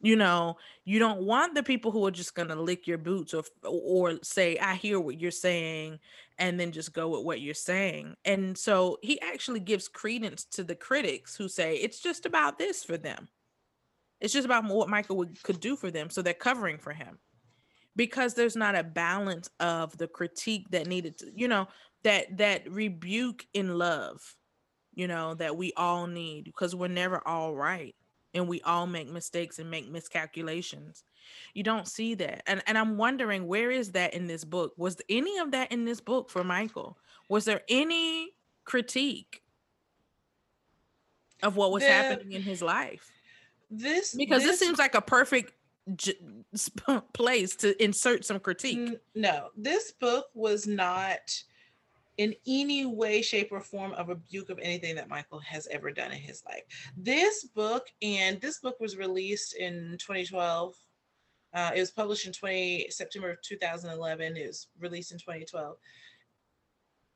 you know you don't want the people who are just going to lick your boots or or say i hear what you're saying and then just go with what you're saying and so he actually gives credence to the critics who say it's just about this for them it's just about what Michael would, could do for them. So they're covering for him because there's not a balance of the critique that needed to, you know, that that rebuke in love, you know, that we all need because we're never all right and we all make mistakes and make miscalculations. You don't see that. And and I'm wondering where is that in this book? Was any of that in this book for Michael? Was there any critique of what was The- happening in his life? This because this, this- seems like a perfect j- place to insert some critique. N- No, this book was not in any way, shape, or form a rebuke of anything that Michael has ever done in his life. This book, and this book was released in 2012. Uh, it was published in 20 September of 2011. It was released in 2012.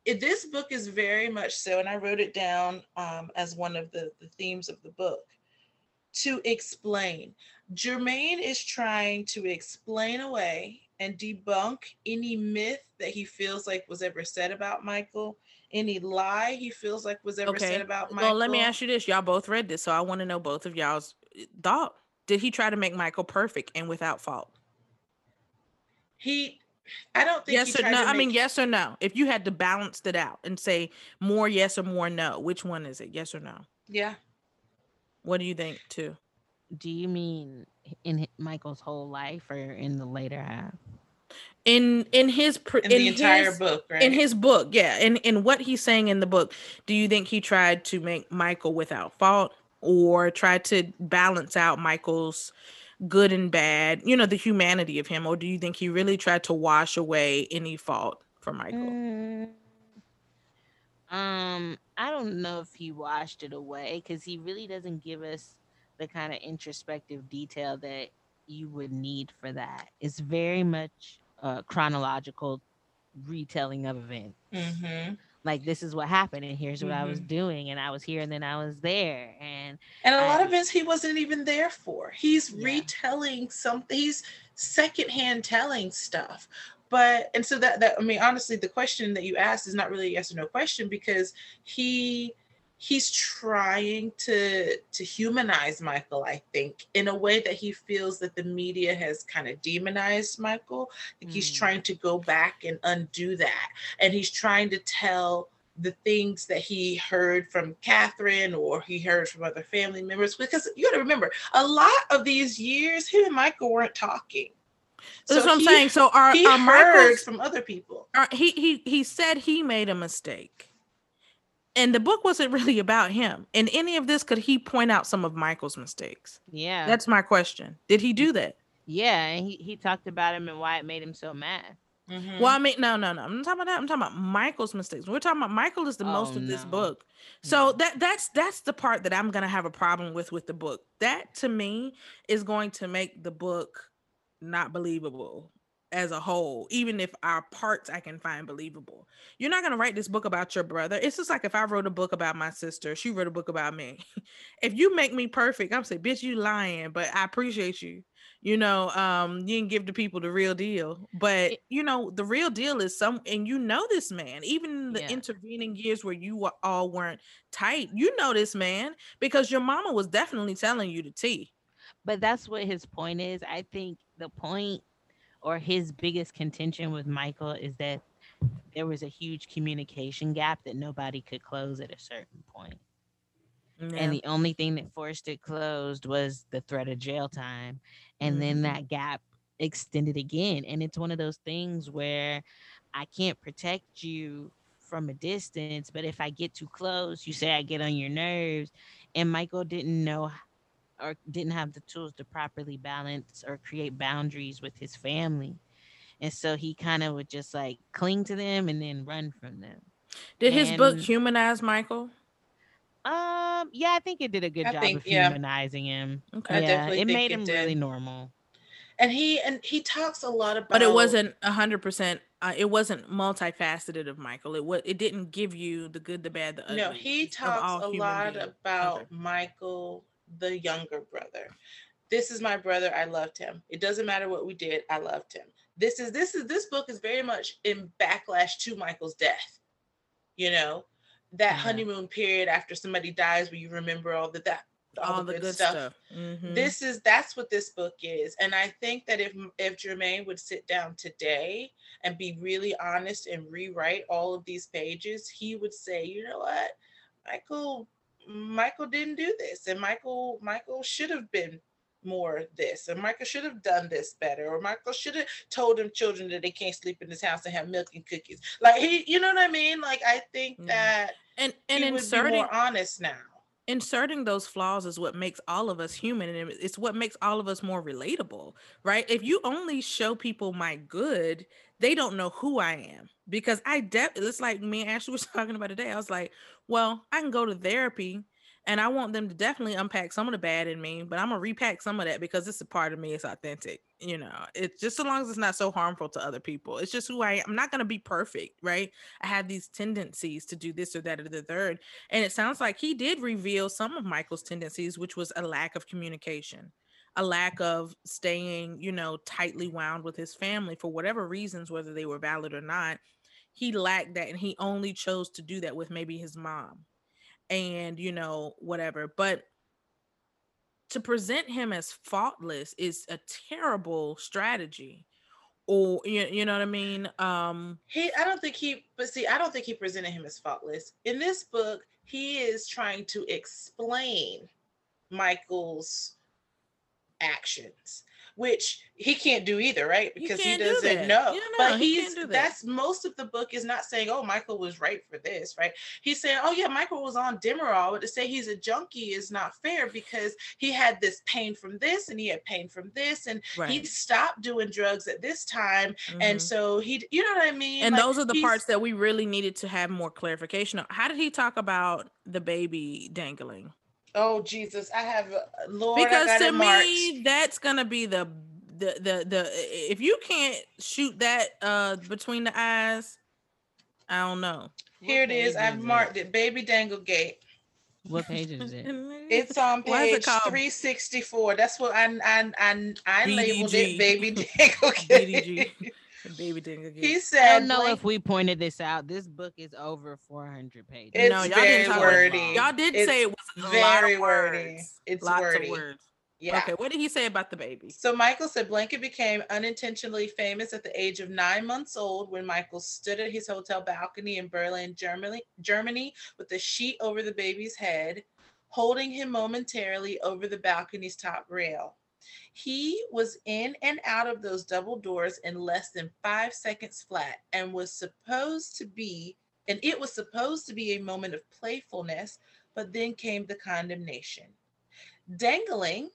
It, this book is very much so, and I wrote it down um, as one of the, the themes of the book to explain. Jermaine is trying to explain away and debunk any myth that he feels like was ever said about Michael, any lie he feels like was ever Okay. said about Michael. Well, let me ask you this: Y'all both read this, so I want to know both of y'all's eh, thought. Did he try to make Michael perfect and without fault? He I don't think he Yes or tried no? to I mean, yes or no. If you had to balance it out and say more yes or more no, which one is it? Yes or no? Yeah. What do you think too? Do you mean in Michael's whole life or in the later half? In in his pr- In the entire his- book, In his book, yeah. In in what he's saying in the book, do you think he tried to make Michael without fault or tried to balance out Michael's good and bad, you know, the humanity of him, or do you think he really tried to wash away any fault for Michael? Mm, Um, I don't know if he washed it away because he really doesn't give us the kind of introspective detail that you would need for that. It's very much a chronological retelling of events. Mm-hmm. Like this is what happened, and here's what I was Mhm. doing, and I was here, and then I was there, and And a lot of events he wasn't even there for. He's Yeah. retelling something. He's secondhand telling stuff. But and so that that I mean honestly the question that you asked is not really a yes or no question because he he's trying to to humanize Michael I think in a way that he feels that the media has kind of demonized Michael. Think he's Mm. trying to go back and undo that and he's trying to tell the things that he heard from Katherine or he heard from other family members. Because you got to remember, a lot of these years, him and Michael weren't talking. That's what I'm he- saying. So our, he are heard Michael's from other people. are, he he he said he made a mistake. And the book wasn't really about him. In any of this, could he point out some of Michael's mistakes? yeah, That's my question. Did he do that? yeah, and he he talked about him and why it made him so mad. Mhm. Well, I mean, no, no, no. I'm not talking about that. I'm talking about Michael's mistakes. We're talking about Michael is the most Oh, of this book. So that that's that's the part that I'm gonna have a problem with with the book. That to me is going to make the book not believable as a whole, even if our parts I can find believable. You're not gonna write this book about your brother. It's just like if I wrote a book about my sister, she wrote a book about me. if you make me perfect, I'm say, bitch, you lying, but I appreciate you. You know, um, you can give the people the real deal, but It- you know, the real deal is some, and you know this man, even in the Yeah. intervening years where you wa- all weren't tight, you know this man because your mama was definitely telling you the tea. But that's what his point is. I think the point or his biggest contention with Michael is that there was a huge communication gap that nobody could close at a certain point. And the only thing that forced it closed was the threat of jail time. And then Mhm. that gap extended again. And it's one of those things where I can't protect you from a distance, but if I get too close, you say I get on your nerves. And Michael didn't know or didn't have the tools to properly balance or create boundaries with his family. And so he kind of would just like cling to them and then run from them. Did his book humanize Michael? Um, yeah, I think it did a good I job think- of yeah. humanizing him. Okay. Yeah, it made it him did. really normal. And he and he talks a lot about But it wasn't a hundred percent. Uh, it wasn't multifaceted of Michael. It was. It didn't give you the good, the bad, the ugly. No, he talks a lot beings. about Okay. Michael, the younger brother. This is my brother. I loved him. It doesn't matter what we did. I loved him. This is this is this book is very much in backlash to Michael's death. You know, that Yeah. honeymoon period after somebody dies where you remember all the that all, the, good, stuff. Mhm. This is that's what this book is. And I think that if if Jermaine would sit down today and be really honest and rewrite all of these pages, he would say, you know what? Michael Michael didn't do this and Michael Michael should have been more this and Michael should have done this better or Michael should have told them children that they can't sleep in this house and have milk and cookies. Like he you know what I mean? Like I think Yeah. that and and he inserting more honest now. inserting those flaws is what makes all of us human and it's what makes all of us more relatable right if you only show people my good they don't know who i am because i de- it's like me and ashley was talking about today. I was like well i can go to therapy and i want them to definitely unpack some of the bad in me but i'm gonna repack some of that because it's a part of me it's authentic you know? It's just so long as it's not so harmful to other people. It's just who i am. I'm not gonna be perfect right? I have these tendencies to do this or that or the third and it sounds like he did reveal some of Michael's tendencies, which was a lack of communication, a lack of staying, you know, tightly wound with his family for whatever reasons, whether they were valid or not. He lacked that and he only chose to do that with maybe his mom and, you know, whatever. But to present him as faultless is a terrible strategy or you, you know what I mean? Um He, I don't think he, but see, I don't think he presented him as faultless. In this book, he is trying to explain Michael's actions, which he can't do either, right? Because he can't do doesn't know. But he he's can't do that. that's most of the book is not saying, oh, Michael was right for this, right? He's saying, oh yeah, Michael was on Demerol, but to say he's a junkie is not fair because he had this pain from this and he had pain from this, and he stopped doing drugs at this time, and Mhm. so he, you know what I mean? and Like, those are the parts that we really needed to have more clarification on. How did he talk about the baby dangling? Oh Jesus, I have uh, Lord. Because to me that's gonna be the the the the if you can't shoot that uh between the eyes i don't know Here it is. I've is marked it. Baby Dangle Gate. What page is it? It's on Why is it page 364. That's what I I I, I labeled it. Baby Dangle Gate. BDG. baby dingo He said, I don't know blank- if we pointed this out. This book is over 400 pages. It's no y'all very didn't talk wordy. about y'all did It's say it was very lot of wordy. words It's lots wordy. of words Yeah. okay what did he say about the baby So Michael said Blanket became unintentionally famous at the age of nine months old when Michael stood at his hotel balcony in Berlin, Germany, Germany, with a sheet over the baby's head, holding him momentarily over the balcony's top rail. He was in and out of those double doors in less than five seconds flat and was supposed to be, and it was supposed to be a moment of playfulness, but then came the condemnation. Dangling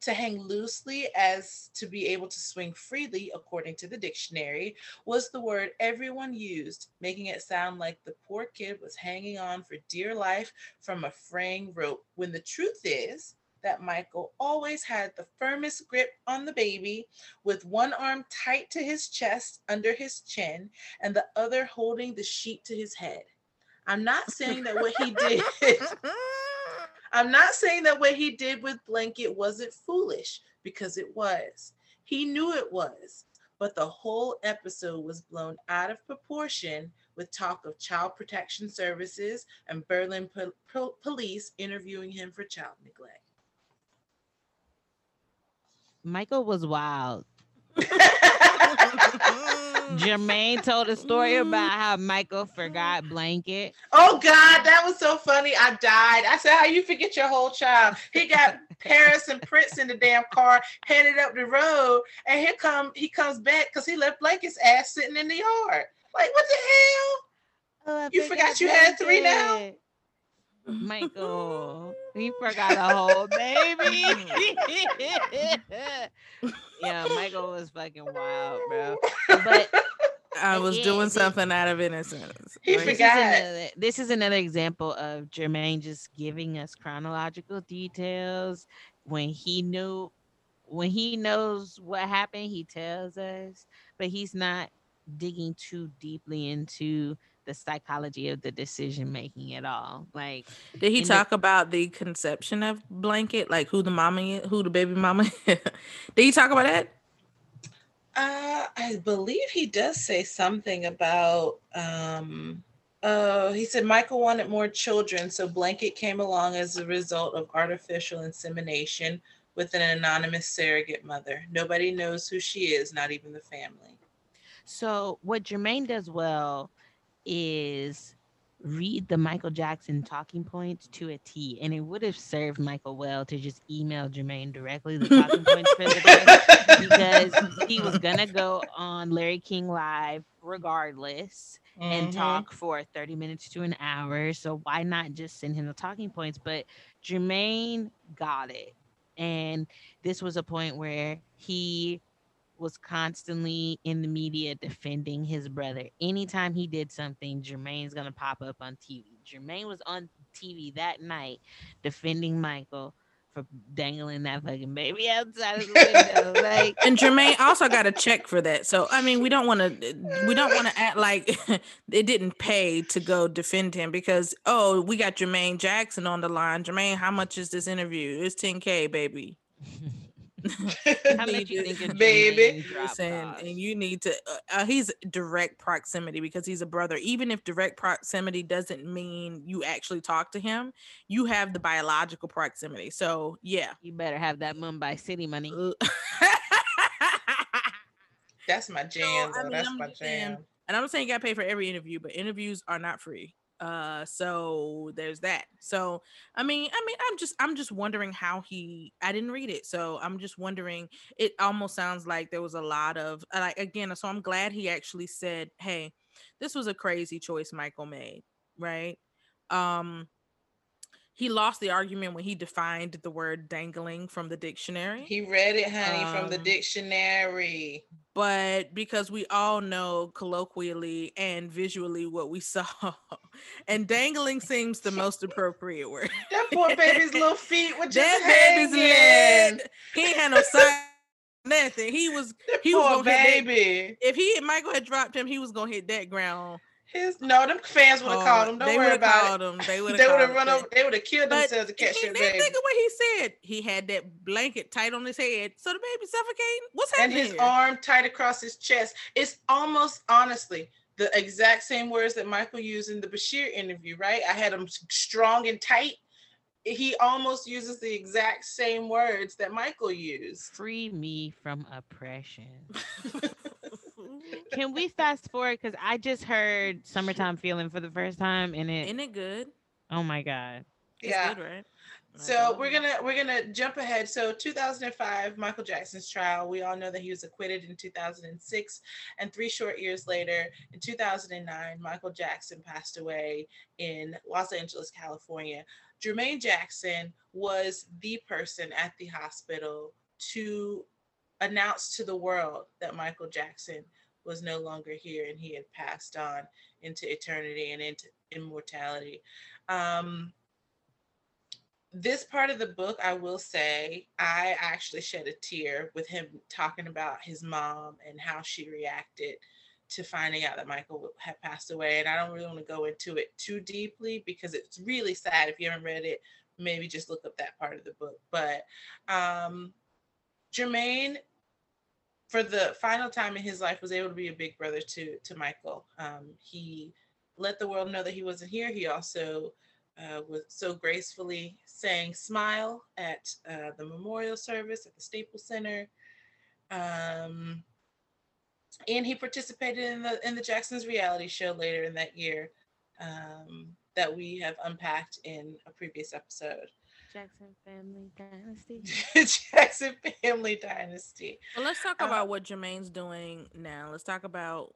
to hang loosely as to be able to swing freely, according to the dictionary, was the word everyone used, making it sound like the poor kid was hanging on for dear life from a fraying rope. When the truth is that Michael always had the firmest grip on the baby, with one arm tight to his chest under his chin and the other holding the sheet to his head. I'm not saying that what he did. I'm not saying that what he did with Blanket wasn't foolish because it was. He knew it was. But the whole episode was blown out of proportion with talk of child protection services and Berlin po- po- police interviewing him for child neglect. Michael was wild. Jermaine told a story mm. about how Michael forgot blanket. Oh God, that was so funny. I died. I said, How you forget your whole child? He got Paris and Prince in the damn car, headed up the road, and here come he comes back because he left Blanket's ass sitting in the yard. Like, what the hell? Oh, You forgot you had three now? Michael, he forgot a whole baby. yeah, Michael was fucking wild, bro. But i was again, doing something out of innocence He Like, this is, forgot. another, this is another example of Jermaine just giving us chronological details when he knew when he knows what happened he tells us but he's not digging too deeply into the psychology of the decision making at all like did he in the- talk about the conception of blanket like who the mama is, who the baby mama did he talk about that Uh, I believe he does say something about um uh he said Michael wanted more children, so Blanket came along as a result of artificial insemination with an anonymous surrogate mother. Nobody knows who she is, not even the family. So what Jermaine does well is read the Michael Jackson talking points to a T, and it would have served Michael well to just email Jermaine directly the talking points for the day because he was gonna go on Larry King Live regardless and Mhm. talk for 30 minutes to an hour. So why not just send him the talking points? But Jermaine got it. And this was a point where he was constantly in the media defending his brother. Anytime he did something, Jermaine's gonna pop up on TV. Jermaine was on TV that night defending Michael for dangling that fucking baby outside of the window. Like and Jermaine also got a check for that. So I mean, we don't want to we don't want to act like it didn't pay to go defend him because oh, we got Jermaine Jackson on the line. Jermaine, how much is this interview? It's 10k, baby. how much you think Baby. Listen, and you need to. Uh, uh, he's direct proximity because he's a brother. Even if direct proximity doesn't mean you actually talk to him, you have the biological proximity. So yeah, You better have that Mumbai City money. That's my jam. I though. mean, That's I'm my just saying- jam. And I'm not saying you got to pay for every interview, but interviews are not free. Uh, so there's that. So I mean, I mean, I'm just I'm just wondering how he. I didn't read it, so I'm just wondering. It almost sounds like there was a lot of uh, like again. So I'm glad he actually said, "Hey, this was a crazy choice Michael made." Right. Um. He lost the argument when he defined the word dangling from the dictionary. He read it, honey, from the Um, dictionary. but because we all know colloquially and visually what we saw, and dangling seems the most appropriate word. That poor baby's little feet were just that baby's hanging. leg, he ain't had no sign, nothing. He was he was poor gonna hit that- baby. if he Michael had dropped him, he was gonna hit that ground. His no, them fans would have hard. Oh, called him. Don't they worry would've about called it. him. They would have would have run over. They would have killed But themselves to catch he, that think, baby. think of what he said. He had that blanket tight on his head, so the baby suffocating. What's happening? and his here? arm tight across his chest. It's almost honestly the exact same words that Michael used in the Bashir interview, right? I had him strong and tight. He almost uses the exact same words that Michael used. Free me from oppression. Can we fast forward? Because I just heard "Summertime Feeling" for the first time, and it. Isn't it good? Oh my god! It's yeah. good, right? So we're gonna we're gonna jump ahead. So 2005, Michael Jackson's trial. We all know that he was acquitted in 2006, and three short years later, in 2009, Michael Jackson passed away in Los Angeles, California. Jermaine Jackson was the person at the hospital to announce to the world that Michael Jackson was no longer here and he had passed on into eternity and into immortality. Um, this part of the book, I will say, I actually shed a tear with him talking about his mom and how she reacted to finding out that Michael had passed away. And I don't really want to go into it too deeply because it's really sad. If you haven't read it, maybe just look up that part of the book. But um, Jermaine, for the final time in his life, was able to be a big brother to to Michael. Um, he let the world know that he wasn't here. He also uh, was so gracefully saying "Smile" at uh, the memorial service at the Staples Center, um, and he participated in the in the Jackson's reality show later in that year um, that we have unpacked in a previous episode. Jackson Family Dynasty. Jackson Family Dynasty. Well, let's talk Uh, about what Jermaine's doing now. Let's talk about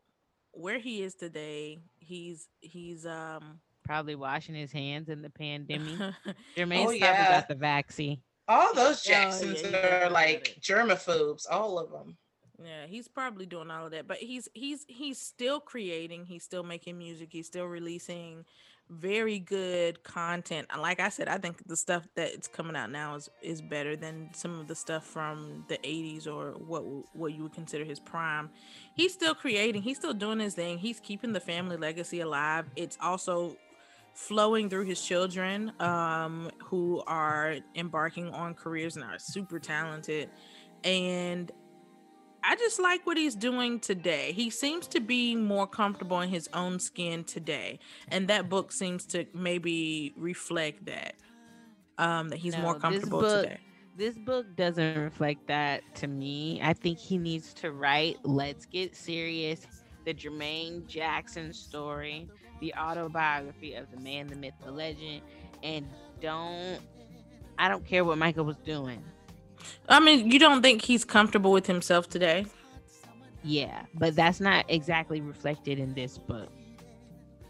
where he is today. He's he's um Probably washing his hands in the pandemic. Jermaine's Oh, probably yeah. got the vaccine. All those Yeah, Jacksons yeah, he are definitely got like germaphobes, all of them. yeah, he's probably doing all of that, but he's he's he's still creating, he's still making music, he's still releasing very good content. Like I said, I think the stuff that's coming out now is is better than some of the stuff from the 80s or what what you would consider his prime. He's still creating, he's still doing his thing. He's keeping the family legacy alive. It's also flowing through his children um who are embarking on careers and are super talented and I just like what he's doing today. He seems to be more comfortable in his own skin today, and that book seems to maybe reflect that. Um, that he's No, more this comfortable book- today. This book doesn't reflect that to me. I think he needs to write Let's Get Serious, the Jermaine Jackson story, the autobiography of the man, the myth, the legend, and don't I don't care what Michael was doing. I mean, you don't think he's comfortable with himself today? Yeah, but that's not exactly reflected in this book.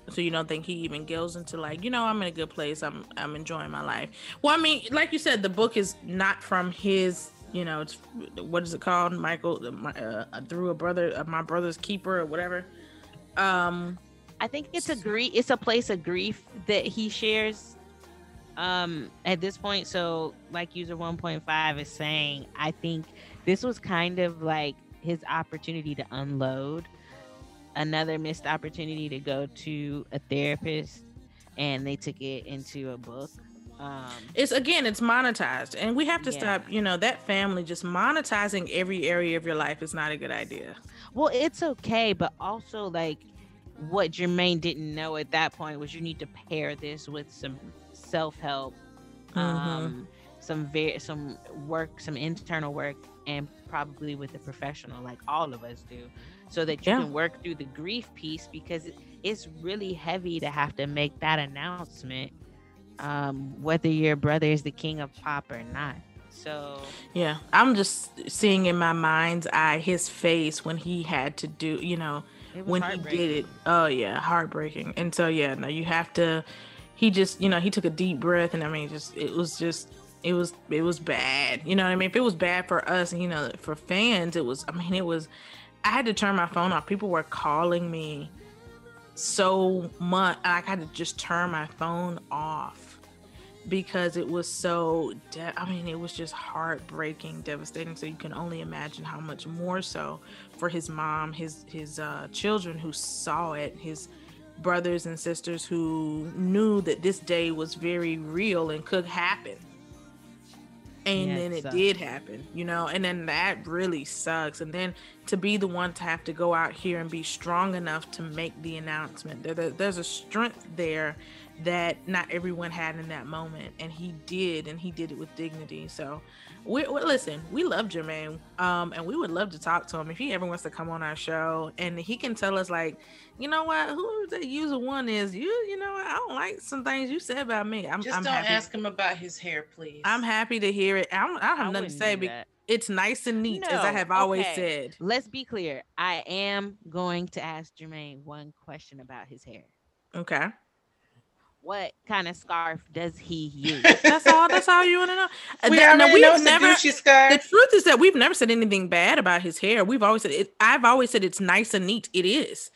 So you don't think he even goes into like, you know, I'm in a good place. I'm I'm enjoying my life. Well, I mean, like you said, the book is not from his. You know, it's what is it called? Michael uh, uh, through a brother, uh, my brother's keeper, or whatever. Um, I think it's a grief. It's a place of grief that he shares. Um, at this point, so like user 1.5 is saying, I think this was kind of like his opportunity to unload, another missed opportunity to go to a therapist, and they took it into a book. Um, it's again it's monetized and we have to Yeah. stop you know that family just monetizing every area of your life is not a good idea Well, it's okay, but also like what Jermaine didn't know at that point was you need to pair this with some self help, Mm-hmm. um, some very some work, some internal work, and probably with a professional like all of us do, so that you Yeah. can work through the grief piece because it's really heavy to have to make that announcement, um, whether your brother is the king of pop or not. So Yeah, I'm just seeing in my mind's eye his face when he had to do, you know, when he did it. Oh yeah, heartbreaking. And so yeah, no, you have to. He just, you know, he took a deep breath, and I mean, just it was just, it was, it was bad. You know what I mean? If it was bad for us, you know, for fans, it was. I mean, it was. I had to turn my phone off. People were calling me so much. I had to just turn my phone off because it was so de- i mean it was just heartbreaking devastating so you can only imagine how much more so for his mom his his uh children who saw it his brothers and sisters who knew that this day was very real and could happen. And Yeah, then it sucks. did happen you know and then that really sucks. And then to be the one to have to go out here and be strong enough to make the announcement there, there- there's a strength there that not everyone had in that moment. And he did and he did it with dignity. So we, we listen we love jermaine um and we would love to talk to him if he ever wants to come on our show. And he can tell us like you know what who the user one is you you know what? i don't like some things you said about me i'm, Just I'm don't happy ask him about his hair, please. i'm happy to hear it i don't, I don't have I nothing to say be- it's nice and neat as i have always okay. said Let's be clear. I am going to ask Jermaine one question about his hair. okay What kind of scarf does he use? that's all that's all you want to know We that- no, already know it's a scarf. The truth is that we've never said anything bad about his hair. We've always said it. I've always said it's nice and neat. It is,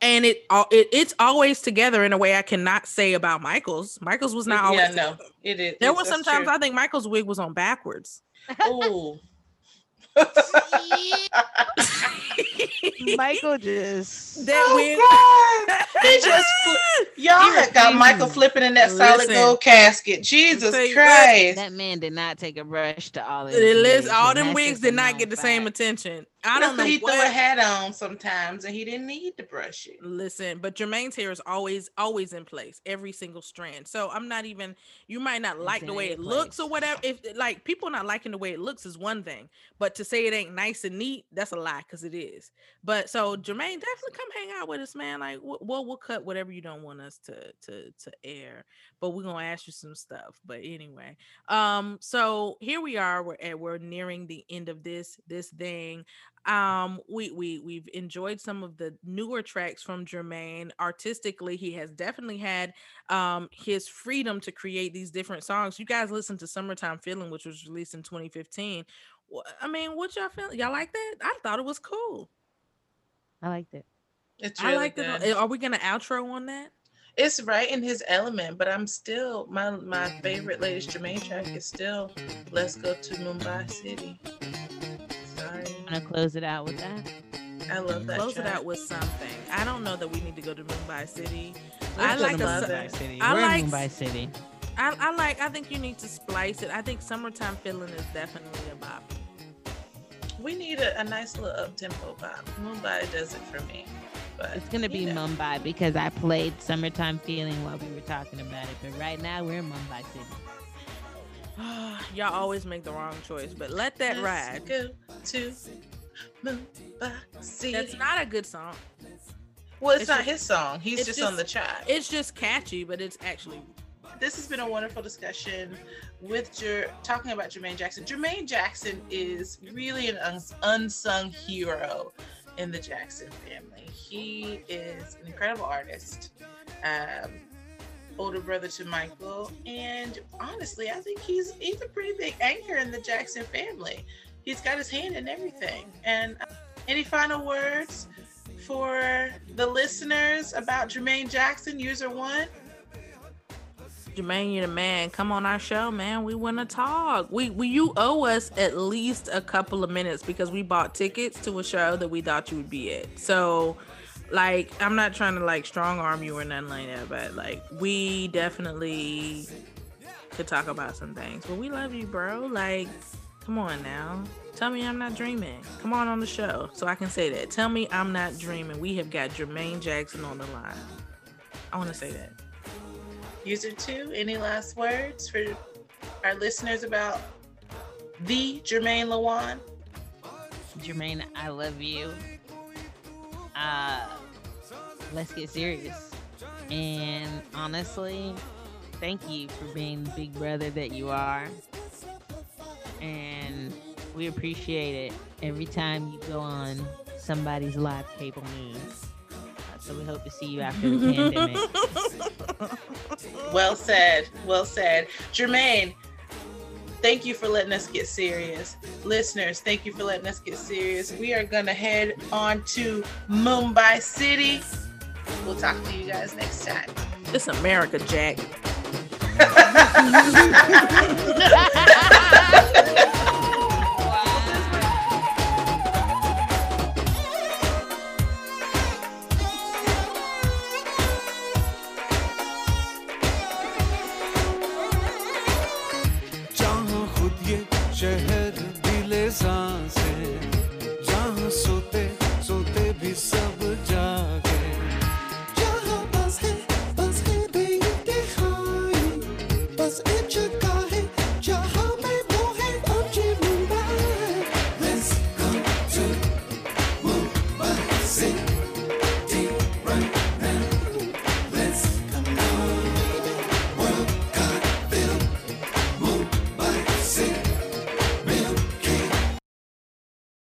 and it, al- it it's always together in a way I cannot say about Michael's. Michael's was not mm, always. Yeah, no, it is. There it's- was sometimes true. I think Michael's wig was on backwards. Oh. Michael just that Oh, wig. God. They just fl- y'all had got Michael flipping in that solid Listen. gold casket. Jesus Tell Christ. that man did not take a brush to all of It his lists- wigs, all them wigs did not get the same attention. I don't know what he threw a hat on sometimes and he didn't need to brush it. Listen, but Jermaine's hair is always always in place, every single strand. So I'm not even. You might not like the way a it looks or whatever. If like people not liking the way it looks is one thing, but to say it ain't nice and neat, that's a lie because it is. But so Jermaine, definitely come hang out with us, man. Like, well, we'll cut whatever you don't want us to to to air, but we're gonna ask you some stuff. But anyway, um, so here we are. We're at, we're nearing the end of this this thing um we we we've enjoyed some of the newer tracks from Jermaine artistically he has definitely had um his freedom to create these different songs you guys listened to summertime feeling which was released in 2015 i mean what y'all feel y'all like that i thought it was cool I liked it. It's i really like good. it are we gonna outro on that It's right in his element, but I'm still my my favorite latest Jermaine track is still "Let's Go to Mumbai City." Sorry, I'm gonna close it out with that. I love that. close it out with something i don't know that we need to go to mumbai city Let's i go like to Mumbai City. I We're like in Mumbai City. I, I like. I think you need to splice it. I think summertime feeling is definitely a bop. We need a, a nice little up tempo bop. Mumbai does it for me. But It's gonna be know. Mumbai because I played "Summertime Feeling" while we were talking about it. But right now we're in Mumbai City. Y'all always make the wrong choice, but let that ride. Go to Mumbai That's not a good song. well, it's, it's not just- his song. He's it's just, on the chart. It's just catchy, but it's actually this has been a wonderful discussion with Jer- talking about Jermaine Jackson. Jermaine Jackson is really an uns- unsung hero in the Jackson family. He is an incredible artist, um, older brother to Michael, and honestly, I think he's he's a pretty big anchor in the Jackson family. He's got his hand in everything. And uh, any final words for the listeners about Jermaine Jackson, user one? Jermaine, you're the man. Come on our show, man. We want to talk. We, we you owe us at least a couple of minutes because we bought tickets to a show that we thought you would be at. So, like, I'm not trying to like strong arm you or nothing like that, but like, we definitely could talk about some things. But we love you, bro. Like, come on now. Tell me I'm not dreaming. Come on on the show so I can say that. Tell me I'm not dreaming. We have got Jermaine Jackson on the line. I want to say that. User two, any last words for our listeners about the Jermaine Lawan? Jermaine, I love you. Uh, let's get serious. And honestly, thank you for being the big brother that you are. And we appreciate it every time you go on somebody's live cable news. Uh, So we hope to see you after the pandemic. Well said. Well said. Jermaine, thank you for letting us get serious. Listeners, thank you for letting us get serious. We are going to head on to Mumbai City. We'll talk to you guys next time. It's America, Jack.